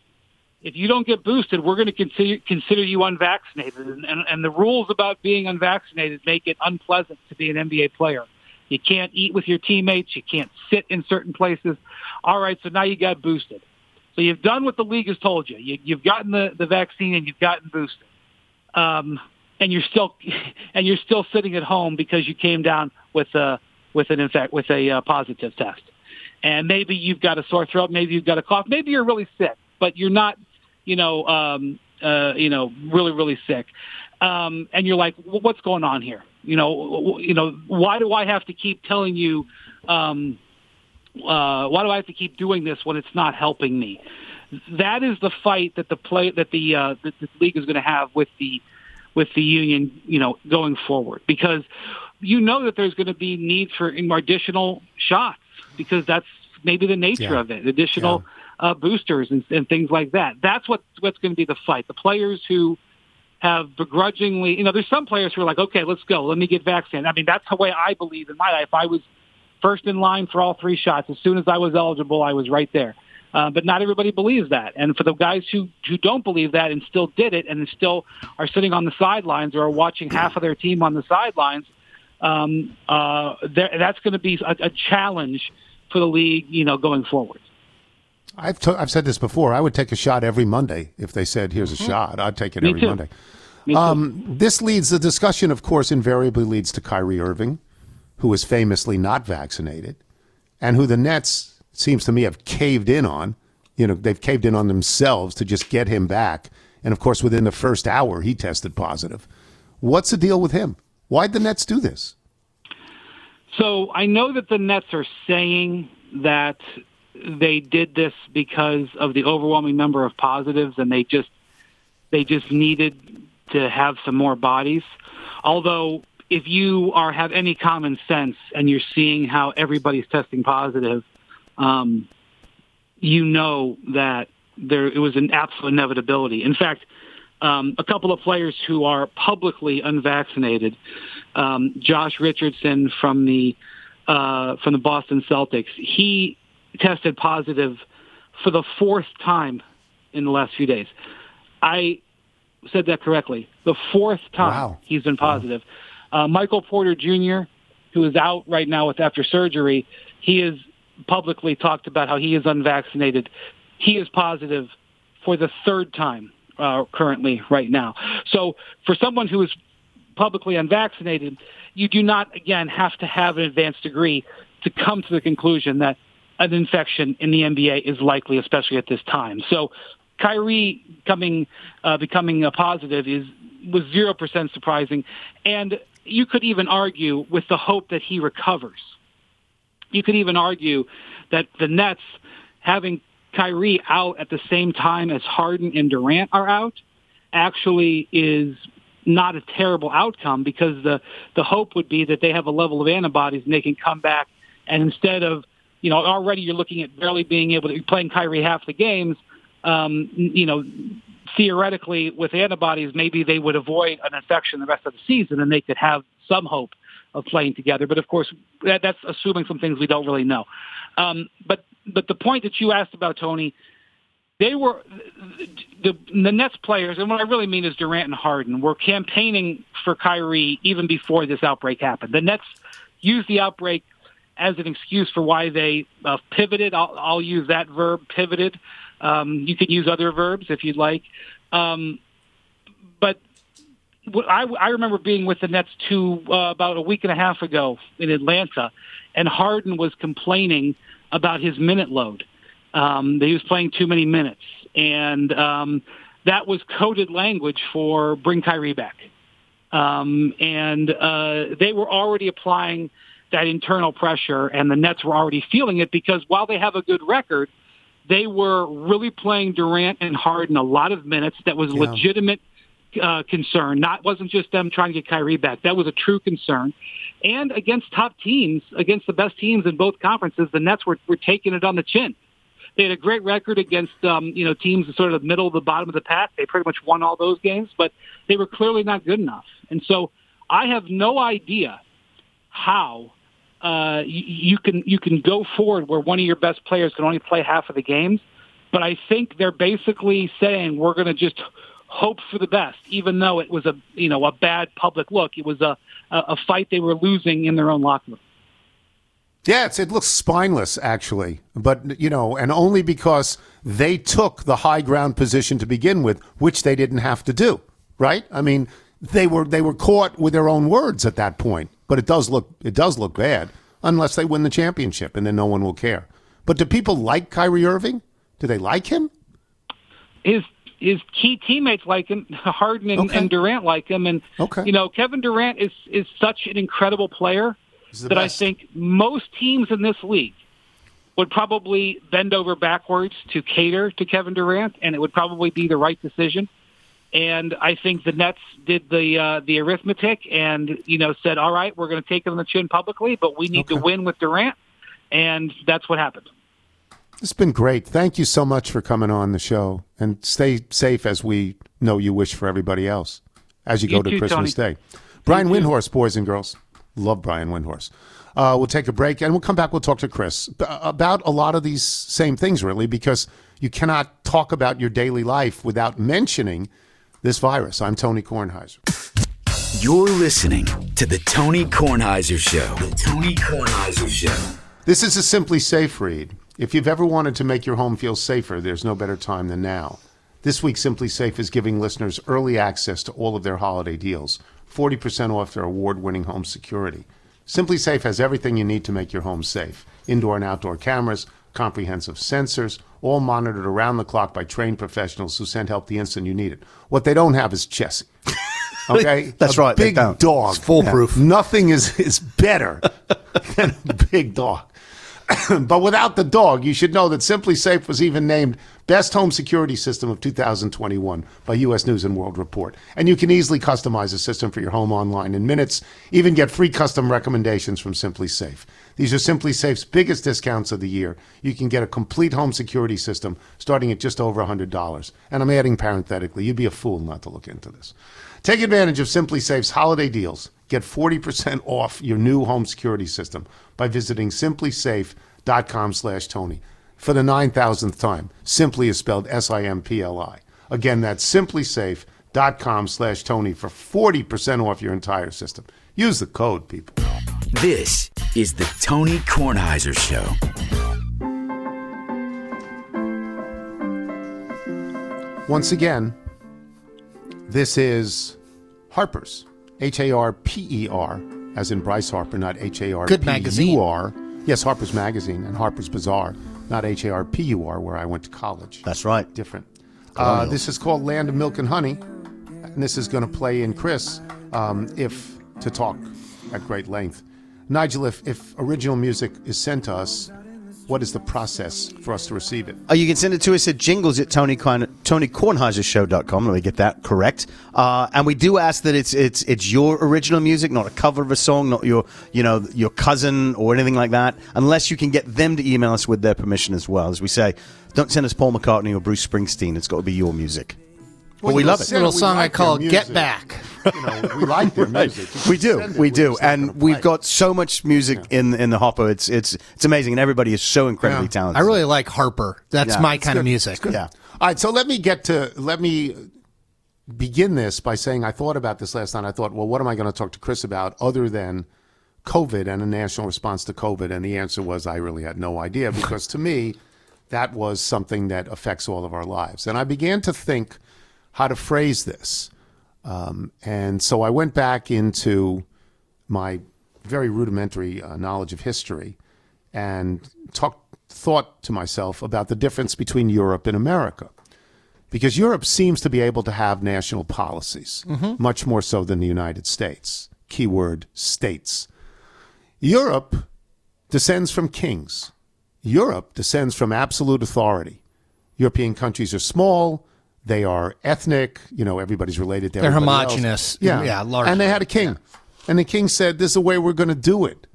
G: if you don't get boosted, we're going to consider consider you unvaccinated." And, and, and the rules about being unvaccinated make it unpleasant to be an NBA player. You can't eat with your teammates. You can't sit in certain places. All right, so now you got boosted. So you've done what the league has told you. you you've gotten the, the vaccine and you've gotten boosted. Um, and you're still and you're still sitting at home because you came down with a with an infect with a uh, positive test. And maybe you've got a sore throat, maybe you've got a cough, maybe you're really sick, but you're not, you know, um, uh, you know, really really sick. Um, and you're like, well, what's going on here? You know, you know, why do I have to keep telling you? Um, uh, why do I have to keep doing this when it's not helping me? That is the fight that the play that the uh, that the league is going to have with the with the union, you know, going forward because you know that there's going to be need for additional shots because that's maybe the nature
B: Yeah.
G: of it. Additional uh, boosters and, and things like that. That's what what's going to be the fight. The players who have begrudgingly, you know, there's some players who are like, okay, let's go, let me get vaccinated. I mean, that's the way I believe in my life. I was first in line for all three shots. As soon as I was eligible, I was right there. Uh, but not everybody believes that. And for the guys who, who don't believe that and still did it and still are sitting on the sidelines or are watching half of their team on the sidelines, um, uh, that's going to be a, a challenge for the league, you know, going forward.
B: I've t- I've said this before. I would take a shot every Monday if they said, "Here's a mm-hmm. shot." I'd take it
G: Me
B: every
G: too.
B: Monday. Um, this leads the discussion, of course, invariably leads to Kyrie Irving, who is famously not vaccinated, and who the Nets seems to me have caved in on. You know, they've caved in on themselves to just get him back. And of course, within the first hour, he tested positive. What's the deal with him? Why'd the Nets do this?
G: So I know that the Nets are saying that they did this because of the overwhelming number of positives, and they just they just needed to have some more bodies. Although, if you are have any common sense and you're seeing how everybody's testing positive, um, you know that there it was an absolute inevitability. In fact, um, a couple of players who are publicly unvaccinated, um, Josh Richardson from the uh, from the Boston Celtics, he tested positive for the fourth time in the last few days. I said that correctly. The fourth time
B: wow.
G: he's been positive. Wow. Uh, Michael Porter Jr., who is out right now with after surgery, he has publicly talked about how he is unvaccinated. He is positive for the third time uh, currently right now. So for someone who is publicly unvaccinated, you do not again have to have an advanced degree to come to the conclusion that an infection in the NBA is likely, especially at this time. So Kyrie coming uh, becoming a positive is was zero percent surprising, and you could even argue with the hope that he recovers. You could even argue that the Nets having Kyrie out at the same time as Harden and Durant are out actually is not a terrible outcome because the the hope would be that they have a level of antibodies and they can come back and instead of you know, already you're looking at barely being able to be playing Kyrie half the games. Um, you know, theoretically with antibodies, maybe they would avoid an infection the rest of the season, and they could have some hope of playing together. But of course, that, that's assuming some things we don't really know. Um, but but the point that you asked about Tony, they were the, the Nets players, and what I really mean is Durant and Harden were campaigning for Kyrie even before this outbreak happened. The Nets used the outbreak as an excuse for why they uh, pivoted. I'll, I'll use that verb, pivoted. Um, you can use other verbs if you'd like. Um, but I, I remember being with the Nets two uh, about a week and a half ago in Atlanta, and Harden was complaining about his minute load. Um, that he was playing too many minutes, and um, that was coded language for bring Kyrie back. Um, and uh, they were already applying that internal pressure, and the Nets were already feeling it because while they have a good record, they were really playing Durant and Harden a lot of minutes. That was yeah. legitimate uh, concern. Not wasn't just them trying to get Kyrie back. That was a true concern. And against top teams, against the best teams in both conferences, the Nets were, were taking it on the chin. They had a great record against um, you know teams sort of the middle, the bottom of the pack. They pretty much won all those games, but they were clearly not good enough. And so I have no idea how uh, you, can you can go forward where one of your best players can only play half of the games. But I think they're basically saying we're going to just hope for the best, even though it was a you know a bad public look. It was a a fight they were losing in their own locker room.
B: Yeah, it looks spineless, actually. But, you know, and only because they took the high ground position to begin with, which they didn't have to do, right? I mean, they were they were caught with their own words at that point. But it does look it does look bad unless they win the championship, and then no one will care. But do people like Kyrie Irving? Do they like him?
G: His his key teammates like him. Harden and, okay. and Durant like him, and
B: okay.
G: you know Kevin Durant is is such an incredible player that
B: best.
G: I think most teams in this league would probably bend over backwards to cater to Kevin Durant, and it would probably be the right decision. And I think the Nets did the uh, the arithmetic and you know said, all right, we're going to take it on the chin publicly, but we need okay. to win with Durant, and that's what happened.
B: It's been great. Thank you so much for coming on the show, and stay safe as we know you wish for everybody else as you,
G: You
B: go to Christmas
G: Tony.
B: Day. Brian Windhorst, boys and girls, love Brian Windhorst. Uh, we'll take a break and we'll come back. We'll talk to Chris about a lot of these same things, really, because you cannot talk about your daily life without mentioning this virus. I'm Tony Kornheiser.
F: You're listening to the Tony Kornheiser Show. The Tony Kornheiser Show.
B: This is a SimpliSafe read. If you've ever wanted to make your home feel safer, there's no better time than now. This week, SimpliSafe is giving listeners early access to all of their holiday deals 40% off their award winning home security. SimpliSafe has everything you need to make your home safe indoor and outdoor cameras, comprehensive sensors, all monitored around the clock by trained professionals who send help the instant you need it. What they don't have is Chessy. Okay?
D: That's
B: A
D: right, they
B: Big
D: don't.
B: dog.
D: It's foolproof.
B: Nothing is, is better than a big dog. but without the dog, you should know that SimpliSafe was even named Best Home Security System of 2021 by U.S. News and World Report. And you can easily customize a system for your home online in minutes, even get free custom recommendations from SimpliSafe. These are SimpliSafe's biggest discounts of the year. You can get a complete home security system starting at just over $100. And I'm adding parenthetically, you'd be a fool not to look into this. Take advantage of SimpliSafe's holiday deals. Get 40% off your new home security system by visiting simplisafe.com slash Tony. For the 9,000th time, Simpli is spelled S-I-M-P-L-I. Again, that's simplisafe.com slash Tony for 40% off your entire system. Use the code, people.
F: This is the Tony Kornheiser Show.
B: Once again, this is Harper's. H A R P E R, as in Bryce Harper, not H A R
E: Good
B: P
E: magazine.
B: Yes, Harper's Magazine and Harper's Bazaar, not H A R P U R, where I went to college.
D: That's right.
B: Different. Uh, this is called Land of Milk and Honey, and this is going to play in Chris um, if to talk at great length. Nigel, if, if original music is sent to us, what is the process for us to receive it?
D: Oh, you can send it to us at jingles at Tony Korn, TonyKornheiserShow.com. Let me get that correct. Uh, and we do ask that it's it's it's your original music, not a cover of a song, not your you know your cousin or anything like that. Unless you can get them to email us with their permission as well. As we say, don't send us Paul McCartney or Bruce Springsteen. It's got to be your music. But we love it.
B: send
E: Little
B: we
E: song I call "Get. Back."
B: You know, we like their music. You
D: We do, we
B: we're
D: do,
B: just not gonna
D: and we've got so much music in in the hopper. It's it's it's amazing, and everybody is so incredibly
B: Yeah.
D: talented.
E: I really like Harper. That's
D: Yeah,
E: my
D: it's
E: kind of music.
D: Yeah.
B: All right, so let me get to let me begin this by saying I thought about this last night. I thought, well, what am I going to talk to Chris about other than COVID and a national response to COVID? And the answer was I really had no idea because to me, that was something that affects all of our lives. And I began to think how to phrase this. Um, and so I went back into my very rudimentary uh, knowledge of history and talk, thought to myself about the difference between Europe and America. Because Europe seems to be able to have national policies, much more so than the United States. Keyword states. Europe descends from kings. Europe descends from absolute authority. European countries are small. They are ethnic. You know, everybody's related to
E: They're homogenous.
B: Yeah,
E: Yeah, largely.
B: And they had a king, and the king said, "This is the way we're going to do it."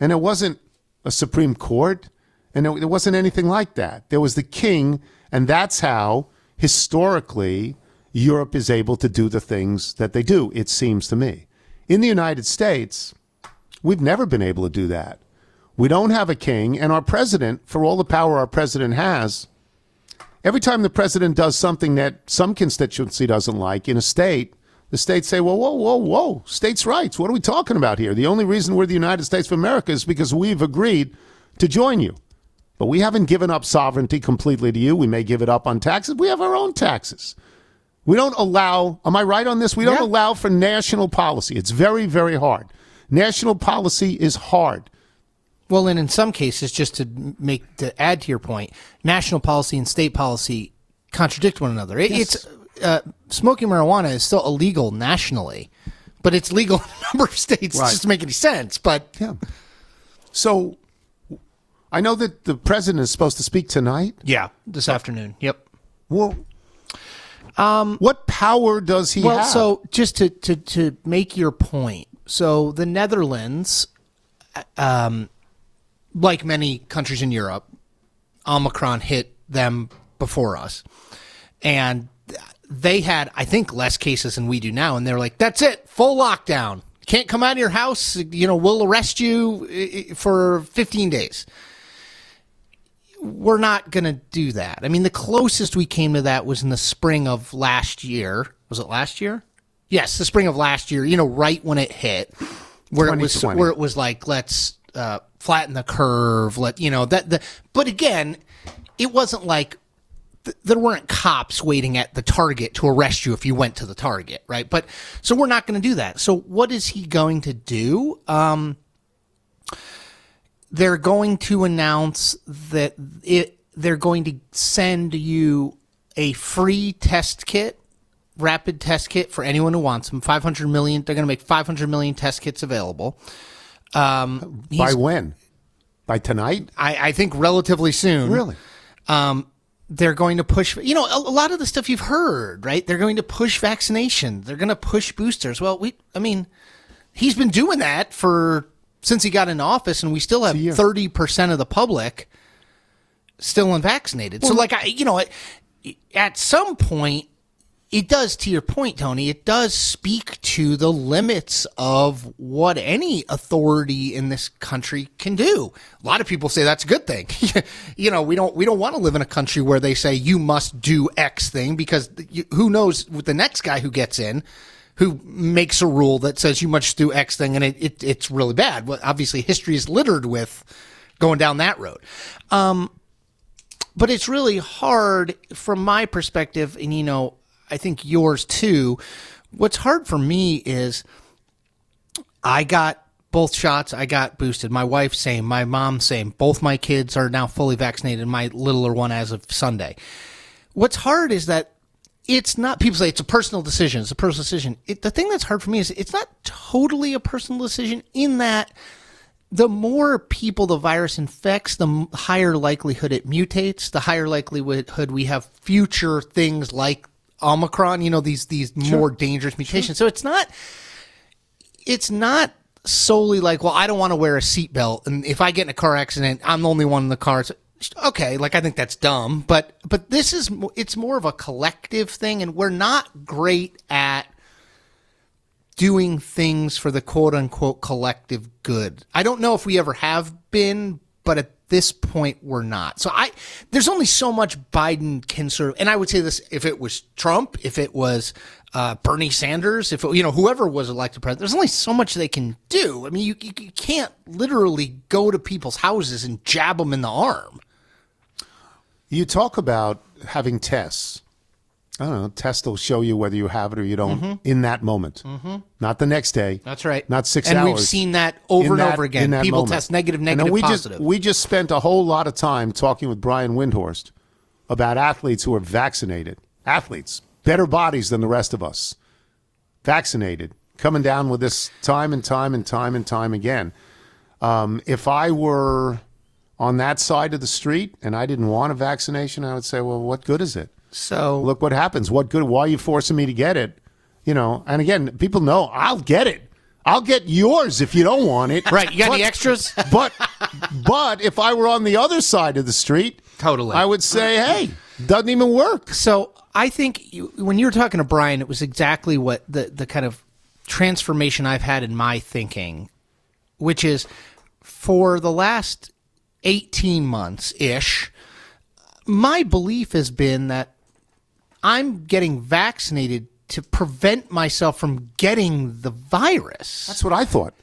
B: And it wasn't a Supreme Court, and it, it wasn't anything like that. There was the king, and that's how historically Europe is able to do the things that they do. It seems to me. In the United States, we've never been able to do that. We don't have a king, and our president, for all the power our president has, every time the president does something that some constituency doesn't like in a state, the states say, whoa, whoa, whoa, whoa, states' rights. What are we talking about here? The only reason we're the United States of America is because we've agreed to join you. But we haven't given up sovereignty completely to you. We may give it up on taxes. We have our own taxes. We don't allow, am I right on this? We don't
E: Yeah.
B: allow for national policy. It's very, very hard. National policy is hard.
E: Well, and in some cases, just to make to add to your point, national policy and state policy contradict one another. It, It's uh, smoking marijuana is still illegal nationally, but it's legal in a number of states.
B: Right.
E: It doesn't make any sense. But
B: Yeah. So I know that the president is supposed to speak tonight.
E: yeah, this afternoon. Yep.
B: Well, um, what power does he
E: Well,
B: have?
E: so just to, to, to make your point, so the Netherlands, um, like many countries in Europe, Omicron hit them before us. And they had, I think, less cases than we do now. And they're like, that's it, full lockdown. Can't come out of your house. You know, we'll arrest you for 15 days. We're not going to do that. I mean, the closest we came to that was in the spring of last year. Was it last year? Yes, the spring of last year. You know, right when it hit, where it was where it was like, let's uh, flatten the curve. Let you know that the. But again, it wasn't like th- there weren't cops waiting at the target to arrest you if you went to the target, right? But so we're not going to do that. So what is he going to do? Um, they're going to announce that it they're going to send you a free test kit, rapid test kit for anyone who wants them. 500 million. They're going to make 500 million test kits available. Um,
B: By when? By tonight?
E: I, I think relatively soon.
B: Really?
E: Um, they're going to push, you know, a, a lot of the stuff you've heard, right? They're going to push vaccination. They're going to push boosters. Well, we, I mean, he's been doing that for since he got into office, and we still have thirty percent of the public still unvaccinated. so, like, I, you know, at, at some point, it does. To your point, Tony, it does speak to the limits of what any authority in this country can do. A lot of people say that's a good thing. you know, we don't we don't want to live in a country where they say you must do X thing because you, who knows with the next guy who gets in who makes a rule that says you must do X thing, and it, it it's really bad. Well, obviously, history is littered with going down that road. Um, but it's really hard from my perspective, and you know, I think yours too. What's hard for me is I got both shots. I got boosted. My wife same. My mom same. Both my kids are now fully vaccinated. My littler one as of Sunday. What's hard is that it's not. People say it's a personal decision. It's a personal decision. It, the thing that's hard for me is it's not totally a personal decision in that the more people the virus infects, the higher likelihood it mutates, the higher likelihood we have future things like Omicron, you know, these, these more dangerous mutations. So it's not, it's not solely like, well, I don't want to wear a seatbelt. And if I get in a car accident, I'm the only one in the car. It's, okay. Like, I think that's dumb, but, but this is, it's more of a collective thing. And we're not great at, doing things for the quote unquote collective good. I don't know if we ever have been, but at this point we're not. So I there's only so much Biden can of and I would say this if it was Trump, if it was uh, Bernie Sanders, if it, you know whoever was elected president, there's only so much they can do. I mean, you you can't literally go to people's houses and jab them in the arm.
B: You talk about having tests. I don't know. Test will show you whether you have it or you don't in that moment,
E: Mhm.
B: not the next day.
E: That's right.
B: Not six
E: And
B: hours.
E: And we've seen that over
B: In
E: and
B: that-
E: over again. People
B: moment.
E: test negative,
B: And we
E: positive.
B: Just, we just spent a whole lot of time talking with Brian Windhorst about athletes who are vaccinated. Athletes, better bodies than the rest of us. Vaccinated, coming down with this time and time and time and time again. Um, if I were on that side of the street and I didn't want a vaccination, I would say, well, what good is it?
E: So
B: look what happens. What good? Why are you forcing me to get it? You know, and again, people know I'll get it. I'll get yours if you don't want it.
E: Right, you got
B: But-
E: any extras?
B: But but if I were on the other side of the street,
E: totally,
B: I would say, hey, doesn't even work.
E: So I think you, when you were talking to Brian, it was exactly what the the kind of transformation I've had in my thinking, which is for the last eighteen months ish. My belief has been that I'm getting vaccinated to prevent myself from getting the virus.
B: That's what I thought.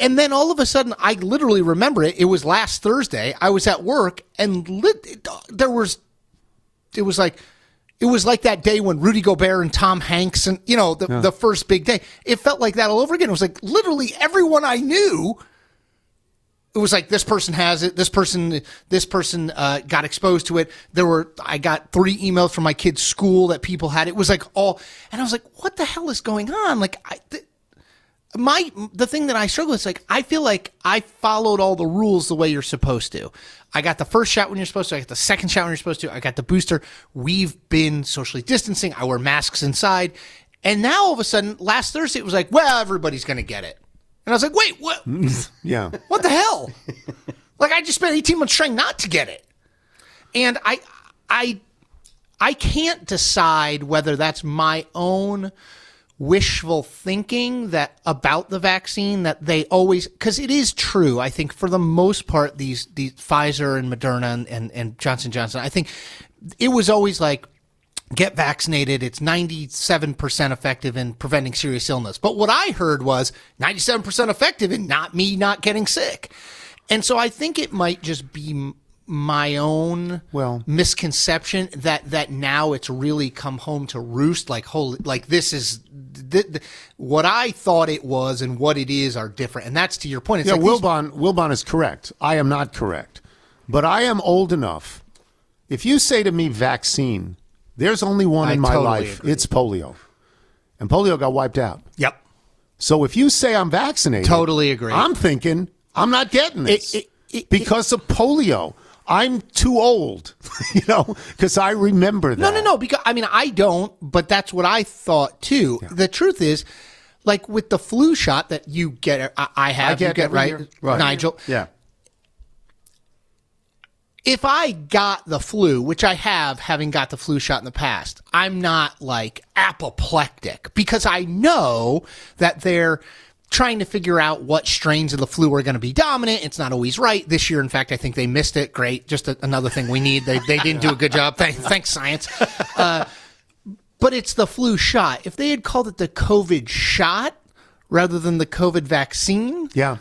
E: And then all of a sudden, I literally remember it. It was last Thursday. I was at work, and lit, there was, it was like, it was like that day when Rudy Gobert and Tom Hanks and you know the
B: Yeah.
E: the first big day. It felt like that all over again. It was like literally everyone I knew. It was like this person has it. This person, this person uh, got exposed to it. There were I got three emails from my kid's school that people had. It was like all, and I was like, what the hell is going on? Like I. Th- my the thing that I struggle with is like I feel like I followed all the rules the way you're supposed to. I got the first shot when you're supposed to. I got the second shot when you're supposed to. I got the booster. We've been socially distancing. I wear masks inside. And now all of a sudden, last Thursday it was like, well, everybody's going to get it. And I was like, wait, what?
B: Yeah.
E: What the hell? Like I just spent 18 months trying not to get it. And I I I can't decide whether that's my own wishful thinking that about the vaccine that they always because it is true i think for the most part these these pfizer and moderna and, and, and johnson johnson i think it was always like get vaccinated it's 97% effective in preventing serious illness but what i heard was 97% effective in not me not getting sick and so i think it might just be my own
B: Well-
E: misconception that that now it's really come home to roost like holy like this is th- th- what I thought it was and what it is are different and that's to your point it's
B: Yeah,
E: like these-
B: Wilbon, Wilbon is correct. I am not correct. But I am old enough. If you say to me vaccine, there's only one
E: I
B: in my
E: totally
B: life.
E: agree.
B: It's polio. And polio got wiped out.
E: yep
B: So if you say I'm vaccinated,
E: Totally agree.
B: I'm thinking I'm not getting this
E: It- it- it-
B: because of polio. I'm too old, you know, because I remember that.
E: No, no, no. Because I mean, I don't, but that's what I thought too. The truth is, like with the flu shot that you get, I, I have,
B: I get
E: you get
B: every
E: right,
B: year. Right.
E: Nigel.
D: Yeah.
E: If I got the flu, which I have, having got the flu shot in the past, I'm not like apoplectic because I know that they're trying to figure out what strains of the flu are going to be dominant. It's not always right. This year, in fact, I think they missed it. Great. Just a, another thing we need. They, they didn't do a good job. Thanks, thanks science. Uh, but it's the flu shot. If they had called it the COVID shot rather than the COVID vaccine,
B: Yeah.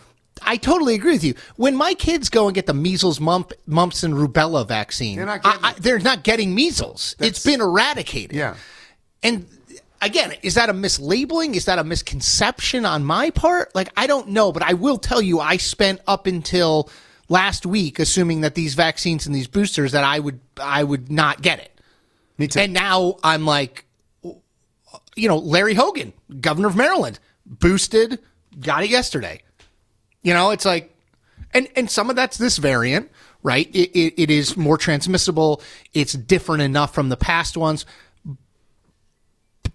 E: I totally agree with you. When my kids go and get the measles, mump, mumps, and rubella vaccine,
B: They're not getting
E: I-
B: it.
E: they're not getting measles. it's been eradicated.
B: Yeah.
E: And again, is that a mislabeling? Is that a misconception on my part? Like, I don't know, but I will tell you, I spent up until last week assuming that these vaccines and these boosters that I would I would not get it.
B: Me too.
E: And now I'm like, you know, Larry Hogan, governor of Maryland, boosted, got it yesterday. You know, it's like, and and some of that's this variant, right? It, it, it is more transmissible. It's different enough from the past ones,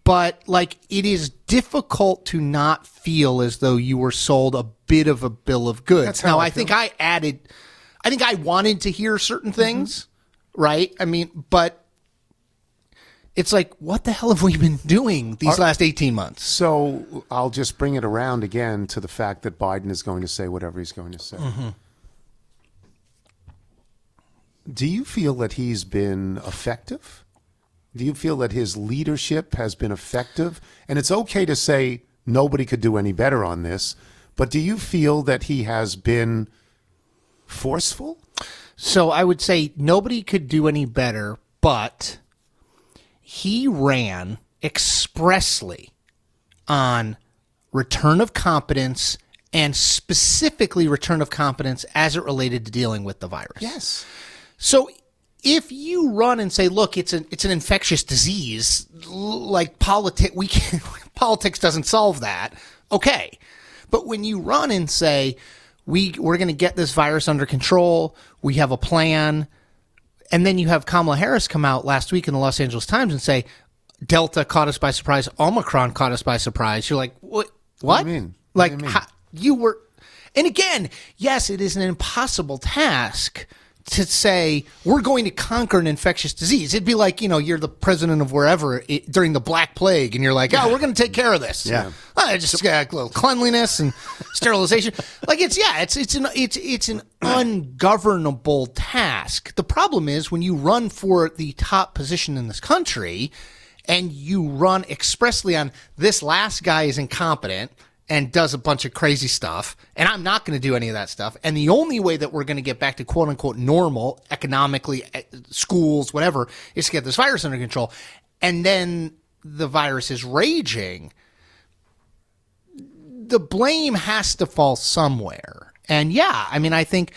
E: but like it is difficult to not feel as though you were sold a bit of a bill of goods.
B: That's
E: now,
B: I
E: I, think I added, I think I wanted to hear certain mm-hmm. things, right? I mean, but it's like, what the hell have we been doing these last 18 months?
B: So I'll just bring it around again to the fact that Biden is going to say whatever he's going to say.
E: Mm-hmm.
B: Do you feel that he's been effective? Do you feel that his leadership has been effective? And it's okay to say nobody could do any better on this, but do you feel that he has been forceful?
E: So I would say nobody could do any better, but he ran expressly on return of competence and specifically return of competence as it related to dealing with the virus.
B: Yes.
E: So if you run and say, "Look, it's an it's an infectious disease," like politic, we can politics doesn't solve that. Okay, but when you run and say, "We we're going to get this virus under control," we have a plan, and then you have Kamala Harris come out last week in the Los Angeles Times and say, "Delta caught us by surprise, Omicron caught us by surprise." You're like, "What? What?
B: do you mean? What
E: Like
B: do you mean?
E: how- you were?" And again, yes, it is an impossible task to say we're going to conquer an infectious disease. It'd be like you know you're the president of wherever it, during the Black Plague, and you're like, oh, we're going to take care of this.
D: Yeah.
E: Uh, just uh, a little cleanliness and sterilization. Like it's yeah, it's it's an it's it's an ungovernable task. The problem is when you run for the top position in this country, and you run expressly on this last guy is incompetent and does a bunch of crazy stuff, and I'm not going to do any of that stuff. And the only way that we're going to get back to quote unquote normal economically, eh, schools, whatever, is to get this virus under control. And then the virus is raging. The blame has to fall somewhere. And yeah, I mean, I think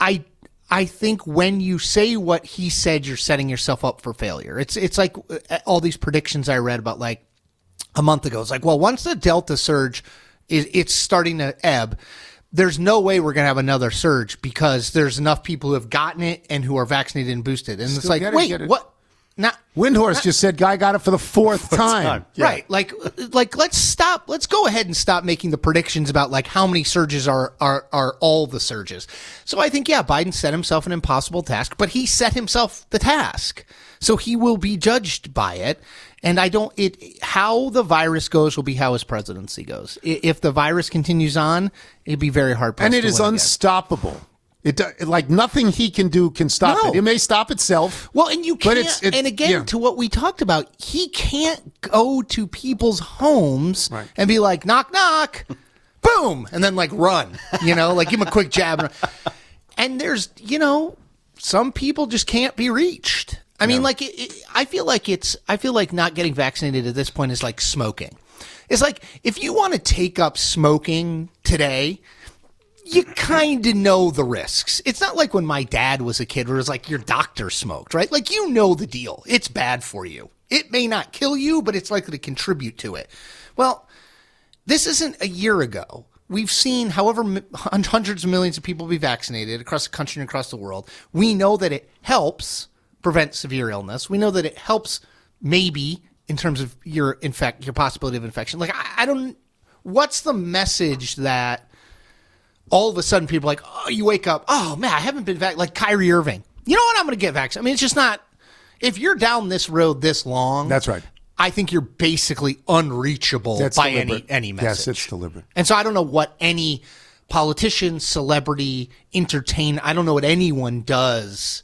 E: I I think when you say what he said, you're setting yourself up for failure. It's it's like uh, all these predictions I read about like a month ago. It's like, well, once the Delta surge is it's starting to ebb, there's no way we're gonna have another surge because there's enough people who have gotten it and who are vaccinated and boosted. And it's like,
B: it,
E: wait,
B: it.
E: what? Not
B: Windhorst just said guy got it for the fourth, time.
D: time.
E: Right. Like like let's stop let's go ahead and stop making the predictions about like how many surges are are are all the surges. So I think yeah, Biden set himself an impossible task, but he set himself the task. So he will be judged by it. And I don't it how the virus goes will be how his presidency goes. If the virus continues on, it'd be very hard
B: And it is
E: win again.
B: unstoppable. It like nothing he can do can stop
E: No.
B: it. It may stop itself.
E: Well, and you can't.
B: it's- it-
E: and again,
B: yeah.
E: to what we talked about, he can't go to people's homes
B: Right.
E: and be like, knock, knock, boom, and then like run, you know, like give him a quick jab. And, and there's, you know, some people just can't be reached. I mean, like, it, it, I feel like it's, I feel like not getting vaccinated at this point is like smoking. It's like if you want to take up smoking today, you kind of know the risks. It's not like when my dad was a kid where it was like your doctor smoked, right? Like you know the deal. It's bad for you. It may not kill you, but it's likely to contribute to it. Well, this isn't a year ago. We've seen however hundreds of millions of people be vaccinated across the country and across the world. We know that it helps prevent severe illness. We know that it helps maybe in terms of your infect your possibility of infection. Like I, I don't what's the message that all of a sudden people are like, oh, you wake up, oh man, I haven't been vac like Kyrie Irving. You know what? I'm going to get vaccinated. I mean, it's just not. If you're down this road this long,
B: That's right.
E: I think you're basically unreachable
B: That's
E: by
B: deliberate.
E: any any message.
B: Yes, it's deliberate.
E: And so I don't know what any politician, celebrity, entertain. I don't know what anyone does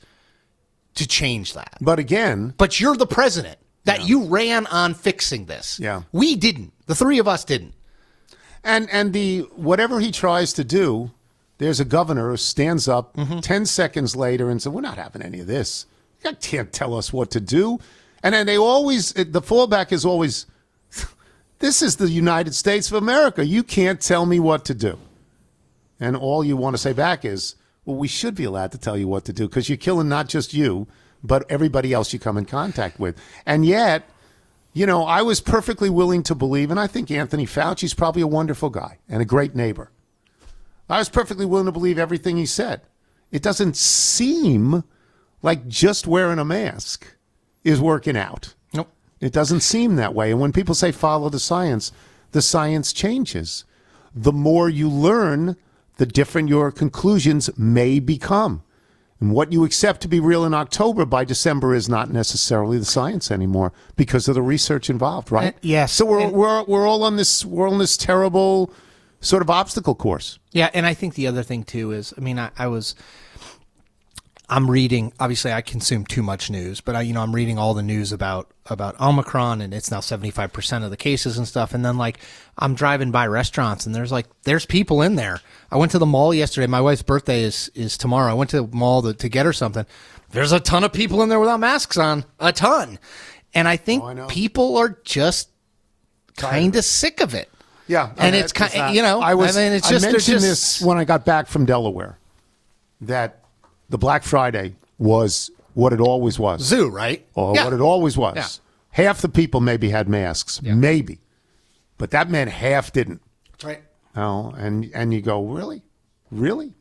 E: to change that.
B: But again,
E: But you're the president. That you ran on fixing this.
B: Yeah.
E: We didn't. The three of us didn't.
B: and and the whatever he tries to do, there's a governor who stands up
E: Mm-hmm.
B: 10 seconds later and says, "We're not having any of this. You can't tell us what to do." And then they always the fallback is always this is the United States of America. You can't tell me what to do. And all you want to say back is, well, we should be allowed to tell you what to do because you're killing not just you, but everybody else you come in contact with. And yet, you know, I was perfectly willing to believe, and I think Anthony Fauci's probably a wonderful guy and a great neighbor. I was perfectly willing to believe everything he said. It doesn't seem like just wearing a mask is working out.
E: Nope.
B: It doesn't seem that way. And when people say follow the science, the science changes. The more you learn, the different your conclusions may become. And what you accept to be real in October by December is not necessarily the science anymore because of the research involved, right?
E: Uh, yes.
B: So we're,
E: And-
B: we're, we're all on this we're on this terrible sort of obstacle course.
E: Yeah, and I think the other thing too is, I mean, I, I was, I'm reading. Obviously, I consume too much news, but I, you know, I'm reading all the news about about Omicron, and it's now 75 percent of the cases and stuff. And then like, I'm driving by restaurants, and there's like, there's people in there. I went to the mall yesterday. My wife's birthday is is tomorrow. I went to the mall to, to get her something. There's a ton of people in there without masks on, a ton, and I think
B: Oh, I
E: people are just kind of sick of it.
B: Yeah,
E: And
B: I-
E: it's kind, you know,
B: I was.
E: I mean, it's just they're
B: mentioned
E: just-
B: this when I got back from Delaware. That the Black Friday was what it always was.
E: zoo, right?
B: or
E: Yeah.
B: what it always was.
E: Yeah.
B: Half the people maybe had masks, maybe, but that meant half didn't.
E: That's right.
B: Oh, and and you go really, really.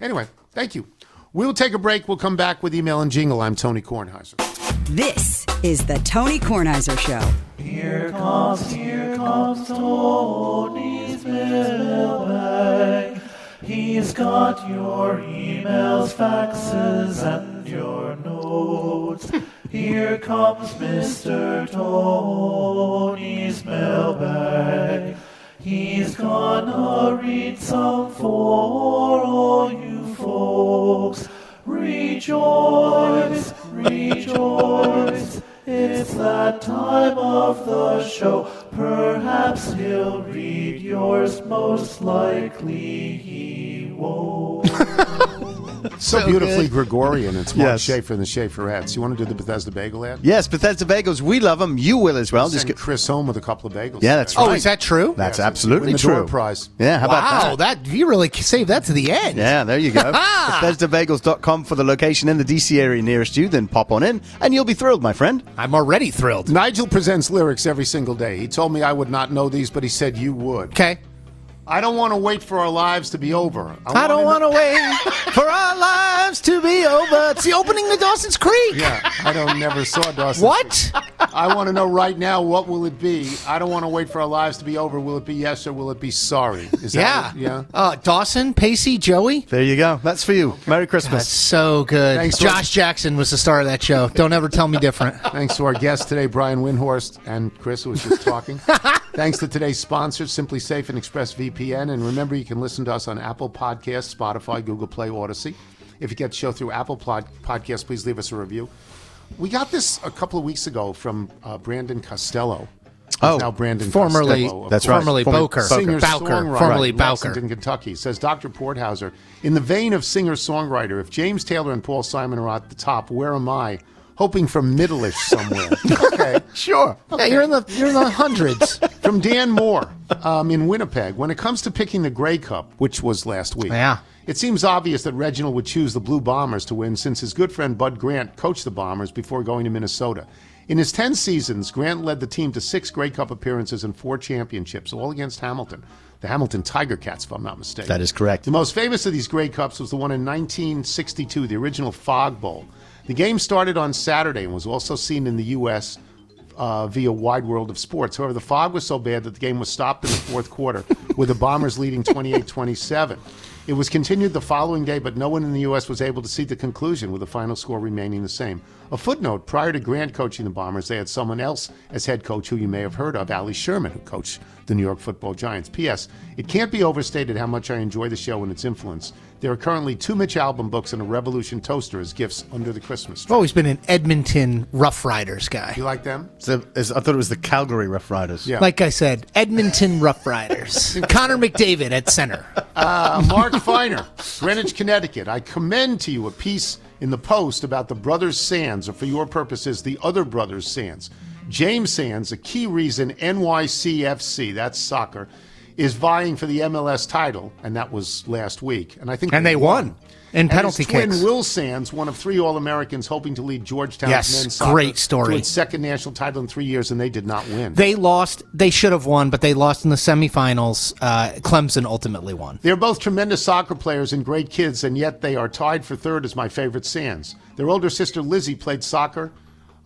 B: Anyway, thank you. We'll take a break. We'll come back with email and jingle. I'm Tony Kornheiser.
H: This is the Tony Kornheiser Show.
I: Here comes, here comes Tony's mailbag. He's got your emails, faxes, and your notes. Here comes Mr. Tony's mailbag. He's gonna read some for all you folks. Rejoice, rejoice. It's that time of the show. Perhaps he'll read yours, most likely he won't.
B: So,
E: So
B: beautifully
E: good.
B: Gregorian. It's Mark
D: Yes.
B: Schaefer and the Schaeferettes. You want to do the Bethesda Bagel ad?
D: Yes, Bethesda Bagels. We love them. You will as well. Just
B: Send
D: go-
B: Chris home with a couple of bagels.
D: yeah, that's
B: today.
E: Oh, is that true?
D: That's
B: Yes,
D: absolutely
B: win the
D: true.
B: door prize.
D: Yeah, how
E: wow,
D: about that?
E: that you really saved that to the end.
D: Yeah, there you go. BethesdaBagels.com for the location in the DC area nearest you. Then pop on in, and you'll be thrilled, my friend.
E: I'm already thrilled.
B: Nigel presents lyrics every single day. He told me I would not know these, but he said you would.
E: Okay.
B: I don't want to wait for our lives to be over.
E: I don't want to wait for our lives to be over. It's the opening to Dawson's Creek.
B: Yeah, I don't never saw Dawson's
E: What?
B: I want to know right now what will it be? I don't want to wait for our lives to be over. Will it be yes or will it be sorry? Is
E: Yeah.
B: that yeah?
E: Uh, Dawson, Pacey, Joey.
D: There you go. That's for you. Merry
E: That's
D: Christmas.
E: so good.
B: Thanks,
E: Josh Jackson was the star of that show. Don't ever tell me different.
B: Thanks to our guest today, Brian Windhorst and Chris, who was just talking. Thanks to today's sponsors, SimpliSafe and ExpressVPN. And remember, you can listen to us on Apple Podcasts, Spotify, Google Play, Audacy. If you get the show through Apple Pod- Podcasts, please leave us a review. We got this a couple of weeks ago from uh, Brandon Costello.
D: Oh,
B: now Brandon
E: formerly-
B: Costello,
D: That's
B: course.
D: right.
E: Formerly
D: Former-
E: Boker.
B: Singer songwriter,
E: Formerly
B: in
E: Bowker.
B: Lexington, Kentucky. Says Dr. Porthauser, in the vein of singer songwriter, if James Taylor and Paul Simon are at the top, where am I? Hoping for middle-ish somewhere. okay.
D: Sure.
E: Yeah, you're in the you're in the hundreds.
B: From Dan Moore um, in Winnipeg. When it comes to picking the Grey Cup, which was last week,
E: Yeah.
B: it seems obvious that Reginald would choose the Blue Bombers to win since his good friend Bud Grant coached the Bombers before going to Minnesota. In his 10 seasons, Grant led the team to six Grey Cup appearances and four championships, all against Hamilton. The Hamilton Tiger Cats, if I'm not mistaken.
D: That is correct.
B: The most famous of these Grey Cups was the one in 1962, the original Fog Bowl. The game started on Saturday and was also seen in the U.S. Uh, via Wide World of Sports. However, the fog was so bad that the game was stopped in the fourth quarter, with the Bombers leading 28 27. It was continued the following day, but no one in the U.S. was able to see the conclusion, with the final score remaining the same. A footnote prior to Grant coaching the Bombers, they had someone else as head coach who you may have heard of, Allie Sherman, who coached the New York football Giants. P.S. It can't be overstated how much I enjoy the show and its influence. There are currently two Mitch Albom books and a Revolution toaster as gifts under the Christmas
E: I've
B: tree.
E: always been an Edmonton Rough Riders guy.
B: You like them?
D: So, is- I thought it was the Calgary Rough Riders.
B: Yeah.
E: Like I said, Edmonton Rough Riders. Connor McDavid at center.
B: Uh, Mark Feiner, Greenwich, Connecticut. I commend to you a piece in the Post about the Brothers Sands, or for your purposes, the other Brothers Sands. James Sands, a key reason NYCFC, that's soccer, is vying for the MLS title, and that was last week. And I think
E: And they won in
B: And
E: penalty
B: twin
E: kicks.
B: Will Sands, one of three All Americans, hoping to lead Georgetown's
E: Yes,
B: men's soccer
E: great story.
B: to its second national title in three years, and they did not win.
E: They lost. They should have won, but they lost in the semifinals. Uh, Clemson ultimately won.
B: They're both tremendous soccer players and great kids, and yet they are tied for third as my favorite Sands. Their older sister Lizzie played soccer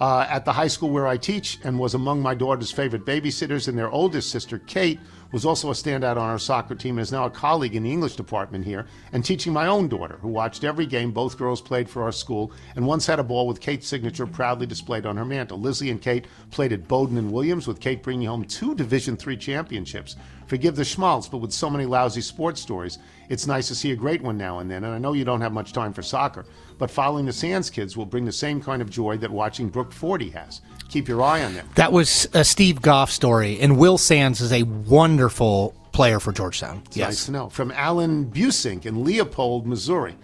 B: uh, at the high school where I teach and was among my daughter's favorite babysitters, and their oldest sister Kate was also a standout on our soccer team and is now a colleague in the English department here and teaching my own daughter, who watched every game both girls played for our school and once had a ball with Kate's signature proudly displayed on her mantle. Lizzie and Kate played at Bowdoin and Williams, with Kate bringing home two Division Three championships. Forgive the schmaltz, but with so many lousy sports stories, it's nice to see a great one now and then. And I know you don't have much time for soccer, but following the Sands kids will bring the same kind of joy that watching Brook 40 has. Keep your eye on them.
E: That was a Steve Goff story, and Will Sands is a wonderful player for Georgetown.
B: It's nice to know. From Alan Busink in Leopold, Missouri.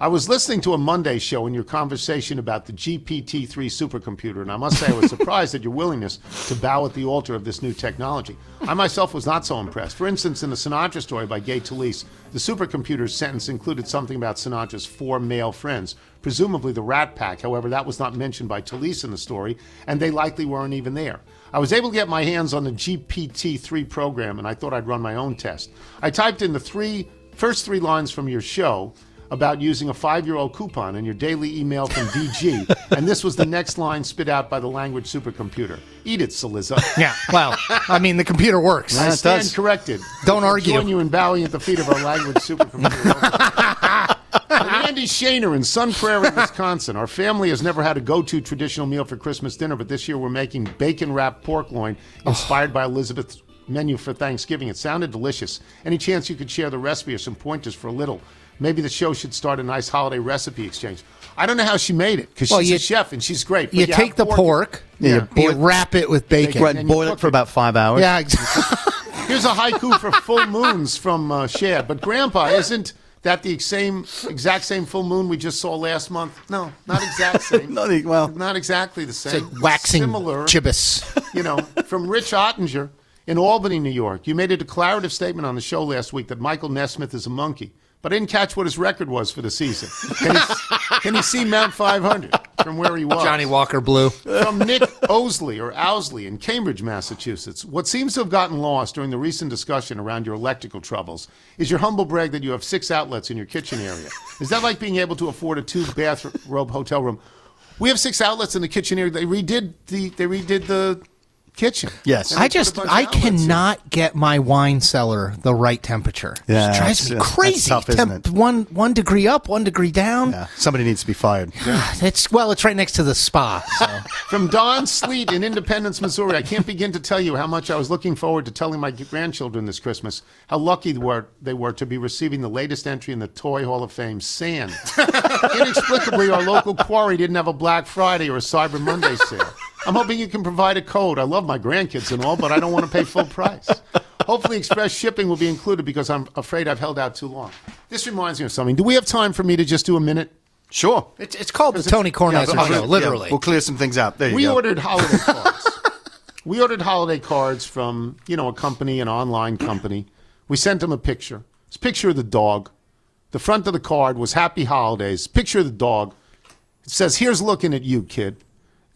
B: I was listening to a Monday show in your conversation about the GPT 3 supercomputer, and I must say I was surprised at your willingness to bow at the altar of this new technology. I myself was not so impressed. For instance, in the Sinatra story by Gay Talese, the supercomputer's sentence included something about Sinatra's four male friends, presumably the Rat Pack. However, that was not mentioned by Talese in the story, and they likely weren't even there. I was able to get my hands on the GPT 3 program, and I thought I'd run my own test. I typed in the three first three lines from your show about using a five-year-old coupon in your daily email from DG, and this was the next line spit out by the language supercomputer. Eat it, Cillizza.
E: Yeah. Well, I mean, the computer works.
B: I
D: it
B: stand
D: does.
B: corrected.
E: Don't
B: I
E: argue.
B: Join you in bowing at the feet of our language supercomputer. From Andy Shaner in Sun Prairie, Wisconsin. Our family has never had a go-to traditional meal for Christmas dinner, but this year we're making bacon-wrapped pork loin inspired by Elizabeth's menu for Thanksgiving. It sounded delicious. Any chance you could share the recipe or some pointers for a little? Maybe the show should start a nice holiday recipe exchange. I don't know how she made it because
E: Well,
B: she's
E: you-
B: a chef and she's great. but
E: You
B: have
E: take the pork,
B: Yeah.
E: and you wrap it with bacon.
D: Right,
B: And you
D: boil
B: cook
D: it for
B: it.
D: about five hours.
E: Yeah, exactly.
B: Here's a haiku for full moons from uh, Shad. But Grandpa, isn't that the same exact same full moon we just saw last month? No, not exact same.
D: Not well.
B: not exactly the same.
E: It's like waxing
B: Similar.
E: gibbous.
B: You know, from Rich Ottinger in Albany, New York. You made a declarative statement on the show last week that Michael Nesmith is a Monkee. But I didn't catch what his record was for the season. Can he, can he see Mount 500? from where he was.
E: Johnnie Walker Blue.
B: From Nick Osley or Owsley in Cambridge, Massachusetts. What seems to have gotten lost during the recent discussion around your electrical troubles is your humble brag that you have six outlets in your kitchen area. Is that like being able to afford a two bathrobe hotel room? We have six outlets in the kitchen area. They redid the they redid the kitchen.
D: Yes.
E: I just I
B: outlets in.
E: cannot get my wine cellar the right temperature.
D: Yeah,
E: it drives
D: it's,
E: me
D: uh, that's
E: crazy.
D: tough, isn't it?
E: One one degree up, one degree down.
D: Yeah, somebody needs to be fired.
E: It's well, it's right next to the spa. So.
B: From Don Sleet in Independence, Missouri. I can't begin to tell you how much I was looking forward to telling my grandchildren this Christmas how lucky they were, they were to be receiving the latest entry in the Toy Hall of Fame, Sand. Inexplicably, our local quarry didn't have a Black Friday or a Cyber Monday sale. I'm hoping you can provide a code. I love my grandkids and all, but I don't want to pay full price. Hopefully, express shipping will be included because I'm afraid I've held out too long. This reminds me of something. Do we have time for me to just do a minute?
D: Sure.
E: It's, it's called the Tony Kornheiser
D: but-
E: Show,
D: yeah,
E: literally.
D: we'll clear some things out. There you
B: we
D: go.
B: We ordered holiday cards. we ordered holiday cards from you know a company, an online company. We sent them a picture. It's a picture of the dog. The front of the card was "Happy Holidays." Picture of the dog. It says, "Here's looking at you, kid,"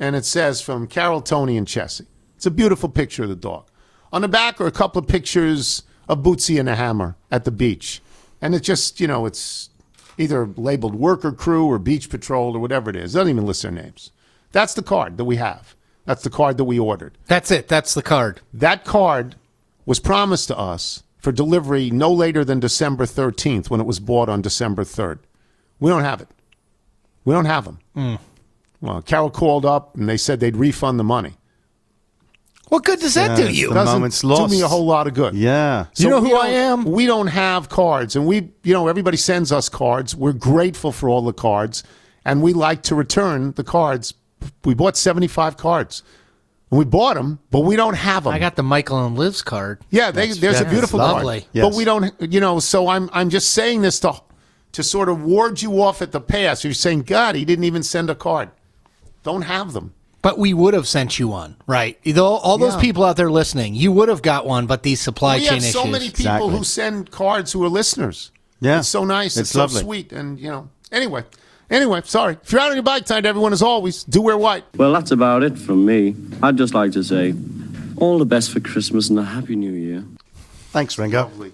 B: and it says from Carol, Tony, and Chessie. It's a beautiful picture of the dog. On the back are a couple of pictures of Bootsy and a hammer at the beach, and it's just you know it's either labeled worker crew or beach patrol or whatever it is. It doesn't even list their names. That's the card that we have. That's the card that we ordered.
E: That's it. That's the card.
B: That card was promised to us for delivery no later than December 13th when it was bought on December 3rd. We don't have it. We don't have them. Mm. Well, Carol called up and they said they'd refund the money.
E: What good does that
D: Yeah,
E: do you?
D: the
B: Doesn't
D: moment's
B: do me a whole lot of good.
D: Yeah.
E: You know who I am?
B: We don't have cards, and we, you know, everybody sends us cards. We're grateful for all the cards, and we like to return the cards. We bought seventy-five cards, and we bought them, but we don't have them.
E: I got the Michael and Liv's card.
B: yeah, they, there's a beautiful
E: lovely.
B: card,
D: Yes.
B: but we don't, you know. So I'm, I'm just saying this to, to sort of ward you off at the pass. You're saying, God, he didn't even send a card. Don't have them.
E: But we would have sent you one, right? All, all those
B: Yeah.
E: people out there listening, you would have got one, but these supply
B: we
E: chain
B: have so many people
D: Exactly.
B: who send cards who are listeners.
D: Yeah.
B: It's so nice. It's,
D: It's
B: so
D: lovely.
B: sweet. And, you know, anyway. Anyway, sorry. If you're out on your bike tonight, everyone, as always, do wear white.
J: Well, that's about it from me. I'd just like to say all the best for Christmas and a Happy New Year.
D: Thanks, Ringo.
K: It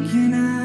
K: can I?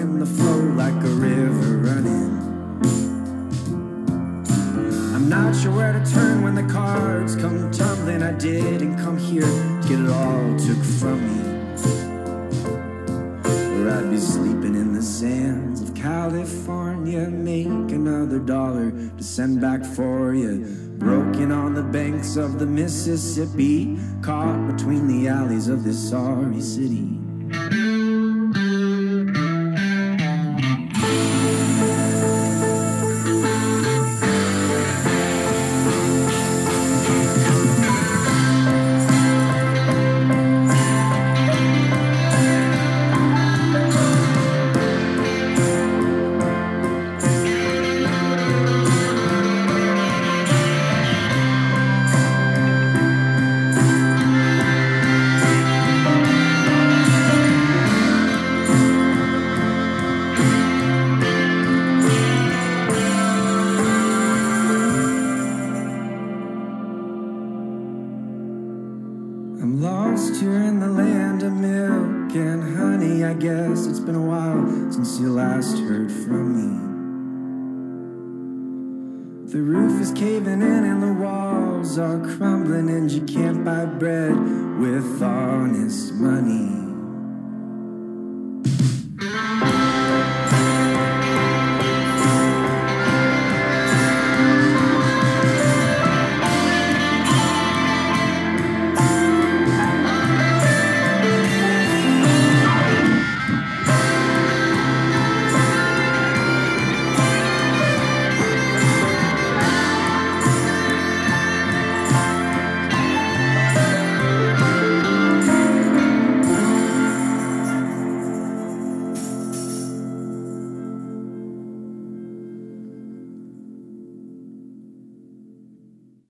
K: Following the flow like a river running. I'm not sure where to turn when the cards come tumbling. I didn't come here to get it all took from me. Or I'd be sleeping in the sands of California. Make another dollar to send back for you. Broken on the banks of the Mississippi. Caught between the alleys of this sorry city.